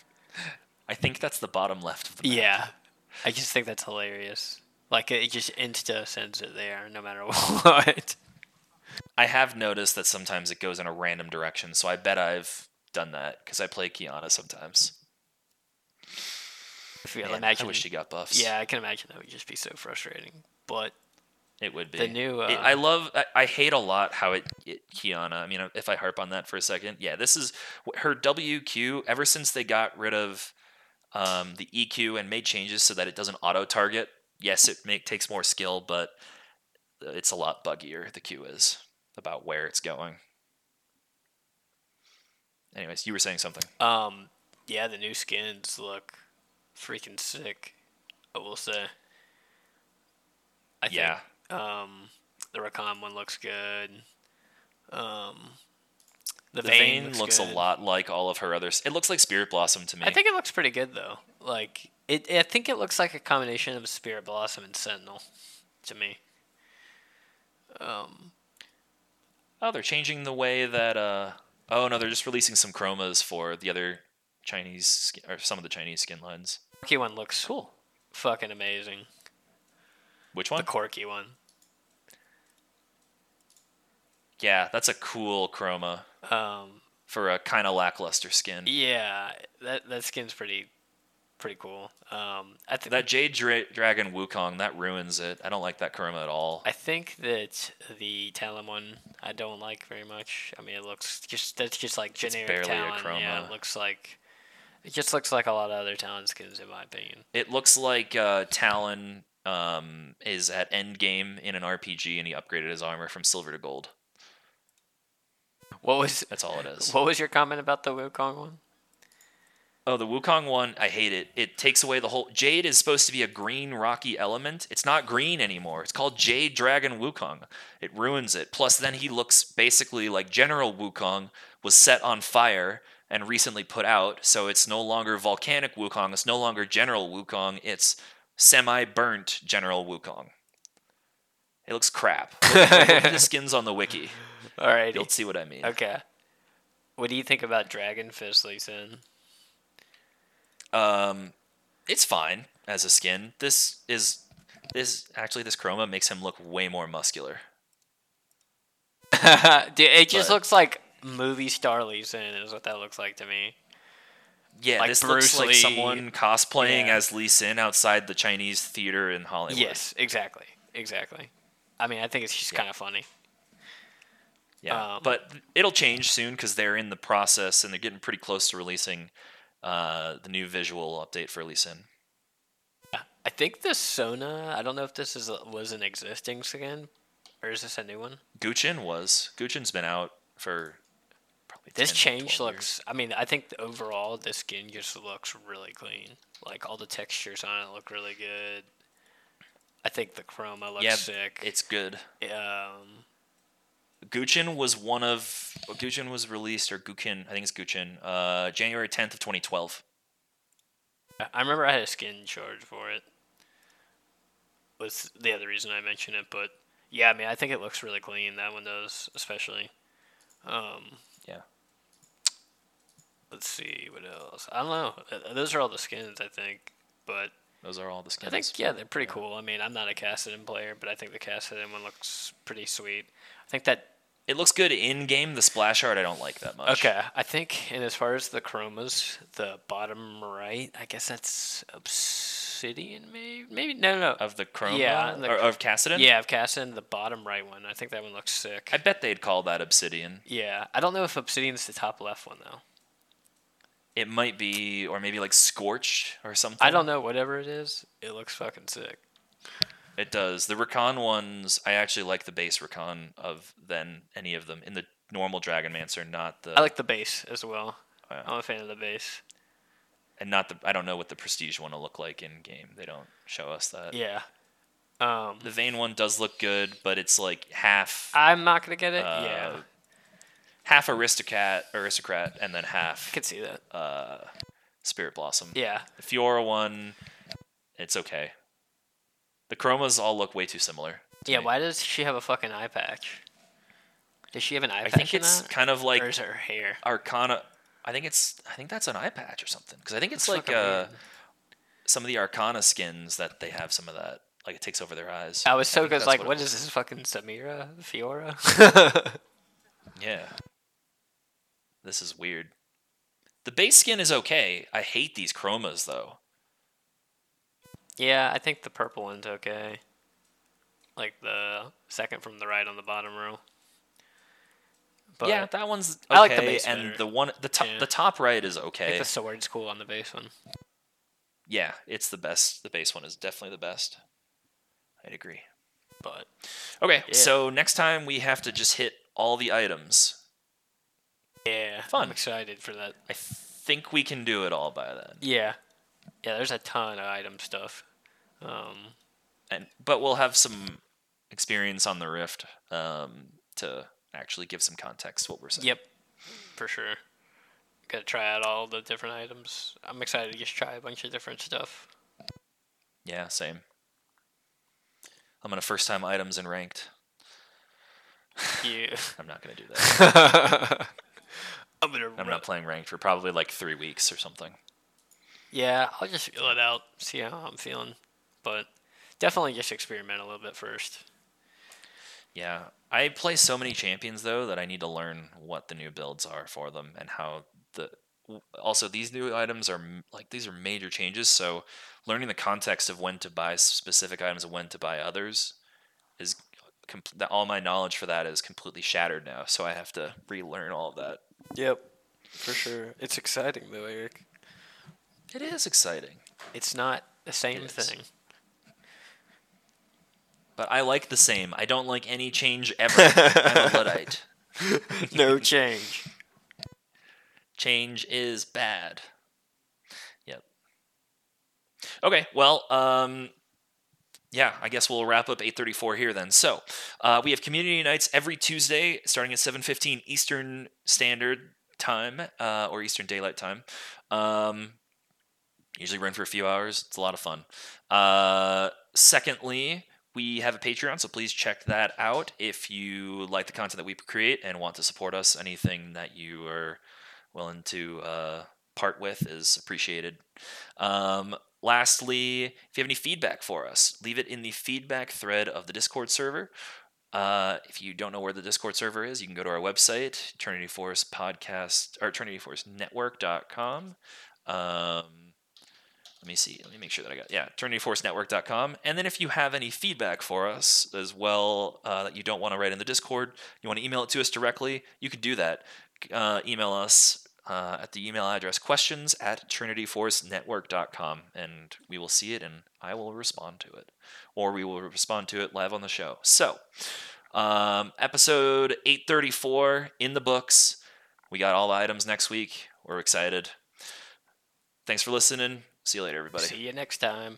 I think that's the bottom left of the map. Yeah. I just think that's hilarious. Like it just insta sends it there no matter what. I have noticed that sometimes it goes in a random direction, so I bet I've done that because I play Qiyana sometimes. I feel Man, imagine. I wish she got buffs. Yeah, I can imagine that would just be so frustrating. But It would be. The new, It- uh, I love. I, I hate a lot how it, it Qiyana. I mean, if I harp on that for a second, yeah, this is her WQ. Ever since they got rid of um, the EQ and made changes so that it doesn't auto target. Yes, it make, takes more skill, but it's a lot buggier. The Q is about where it's going. Anyways, you were saying something. um, yeah, the new skins look freaking sick. I will say. I yeah, think um, the Rakan one looks good. Um, the, the Vayne, Vayne, looks, good. a lot like all of her others. It looks like Spirit Blossom to me. I think it looks pretty good though. Like it, I think it looks like a combination of Spirit Blossom and Sentinel, to me. Um, Oh, they're changing the way that. uh Oh no, they're just releasing some chromas for the other Chinese skin, or some of the Chinese skin lines. Corki one looks cool, fucking amazing. Which one? The? Corki one. Yeah, that's a cool chroma Um, for a kind of lackluster skin. yeah, that that skin's pretty, pretty cool. Um, I think That Jade Dra- Dragon Wukong that ruins it. I don't like that chroma at all. I think that the Talon one I don't like very much. I mean, it looks just that's just like generic barely a Talon. Yeah, chroma. it looks like it just looks like a lot of other Talon skins in my opinion. It looks like uh, Talon um, is at end game in an RPG and he upgraded his armor from silver to gold. What was That's all it is. what was your comment about the Wukong one? Oh, the Wukong one, I hate it. It takes away the whole. Jade is supposed to be a green rocky element. It's not green anymore. It's called Jade Dragon Wukong. It ruins it. Plus, then he looks basically like General Wukong was set on fire and recently put out. So it's no longer volcanic Wukong. It's no longer General Wukong. It's semi burnt General Wukong. It looks crap. Look, look at the skins on the wiki. All right. You'll see what I mean. Okay. What do you think about Dragon Fist, Lee Sin? Um, it's fine as a skin. This is this actually this chroma makes him look way more muscular. Dude, it just But- looks like movie star Lee Sin is what that looks like to me. Yeah, Like this Bruce looks like Lee. someone cosplaying Yeah. as Lee Sin outside the Chinese theater in Hollywood. Yes, exactly, exactly. I mean, I think it's just Yeah. kind of funny. Yeah, Um, but it'll change soon because they're in the process and they're getting pretty close to releasing uh, the new visual update for Lee Sin. I think the Sona. I don't know if this is was an existing skin, or is this a new one? Guchin was Guchin's been out for probably This 10, change 12 looks. I mean, I think overall this skin just looks really clean. Like all the textures on it look really good. I think the chroma looks Yeah, sick. It's good. um, Guchin was one of Guchin was released or Gukin, I think it's Guchin, uh, January 10th of 2012. I remember I had a skin charge for it. Was the other reason I mentioned it, but yeah, I mean, I think it looks really clean. That one does, especially. Um, Yeah. let's see what else. I don't know. Uh, Those are all the skins, I think. But Those are all the skins. I think yeah, they're pretty cool. I mean, I'm not a Kassadin player, but I think the Kassadin one looks pretty sweet. I think that it looks good in game. The splash art I don't like that much. okay. I think, and as far as the chromas, the bottom right, I guess that's Obsidian, maybe. Maybe no, no. Of the chroma Yeah, the or of Kassadin. yeah, of Kassadin, the bottom right one. I think that one looks sick. I bet they'd call that Obsidian. yeah, I don't know if Obsidian's the top left one though. It might be, or maybe like Scorched or something. I don't know. Whatever it is, it looks fucking sick. It does. The Rakan ones, I actually like the base Rakan of than any of them in the normal Dragon Dragonmancer, not the I like the base as well. Yeah. I'm a fan of the base. and not the. I don't know what the Prestige one will look like in game. They don't show us that. Yeah. Um, The Vayne one does look good, but it's like half I'm not gonna get it. Uh, yeah, half aristocrat aristocrat and then half I could see that. uh, Spirit Blossom. Yeah, The Fiora one, it's okay. The chromas all look way too similar. to yeah. me. Why does she have a fucking eye patch? Does she have an eye patch? I patch think in it's that? kind of like or is her hair? Arcana. I think it's. I think that's an eye patch or something. Because I think it's That's like fucking uh, weird. some of the Arcana skins that they have some of that. Like it takes over their eyes. I was so think good. that's Like, what it what was. is this fucking Samira Fiora? Yeah. This is weird. The base skin is okay. I hate these chromas though. Yeah, I think the purple one's okay. Like the second from the right on the bottom row. But yeah, that one's okay. I like the base and better. the one the top Yeah. the top right is I okay. think the sword's cool on the base one. Yeah, it's the best. The base one is definitely the best. I'd agree. But Okay, Yeah. so next time we have to just hit all the items. yeah, Fun. I'm excited for that. I think we can do it all by then. Yeah, yeah. There's a ton of item stuff. Um, And but we'll have some experience on the Rift um, to actually give some context to what we're saying. Yep, for sure. Gotta try out all the different items. I'm excited to just try a bunch of different stuff. Yeah, same. I'm gonna first time items in ranked. Yeah. I'm not gonna do that. I'm gonna. I'm not playing ranked for probably like three weeks or something. Yeah, I'll just feel it out, see how I'm feeling, but definitely just experiment a little bit first. Yeah, I play so many champions though that I need to learn what the new builds are for them and how the. Also, these new items are like these are major changes. So, learning the context of when to buy specific items and when to buy others is that all my knowledge for that is completely shattered now. So I have to relearn all of that. Yep, for sure. It's exciting though, Eric. It is exciting, It's not the same It is. thing. but I like the same. I don't like any change ever. I'm a luddite. no change. change is bad. Yep. Okay, well, um, yeah, I guess we'll wrap up 8:34 here then. So, uh, we have community nights every Tuesday, starting at 7:15 Eastern Standard Time uh, or Eastern Daylight Time. Um, usually run for a few hours. It's a lot of fun. Uh, secondly, we have a Patreon, so please check that out if you like the content that we create and want to support us. Anything that you are willing to uh, part with is appreciated. Um, lastly, if you have any feedback for us, leave it in the feedback thread of the Discord server. Uh, if you don't know where the Discord server is, you can go to our website, Trinity Force Podcast or Trinity Force Network.com. Um, let me see. Let me make sure that I got yeah, trinityforcenetwork.com. And then if you have any feedback for us as well uh, that you don't want to write in the Discord, you want to email it to us directly, you could do that. Uh, email us uh, at the email address questions at trinityforcenetwork.com and we will see it and I will respond to it. Or we will respond to it live on the show. So, um, episode 834 in the books. We got all the items next week. We're excited. Thanks for listening. See you later, everybody. See you next time.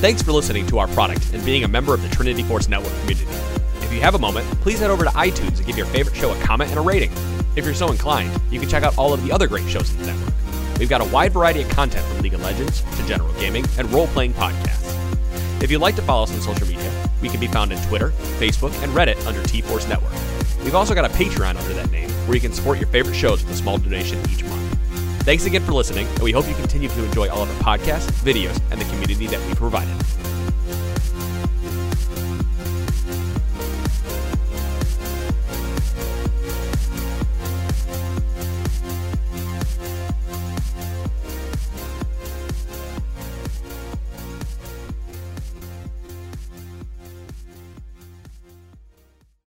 Thanks for listening to our product and being a member of the Trinity Force Network community. If you have a moment, please head over to iTunes and give your favorite show a comment and a rating. If you're so inclined, you can check out all of the other great shows in the network. We've got a wide variety of content from League of Legends to general gaming and role playing podcasts. If you'd like to follow us on social media, we can be found on Twitter, Facebook, and Reddit under T Force Network. We've also got a Patreon under that name where you can support your favorite shows with a small donation each month. Thanks again for listening, and we hope you continue to enjoy all of our podcasts, videos, and the community that we provided.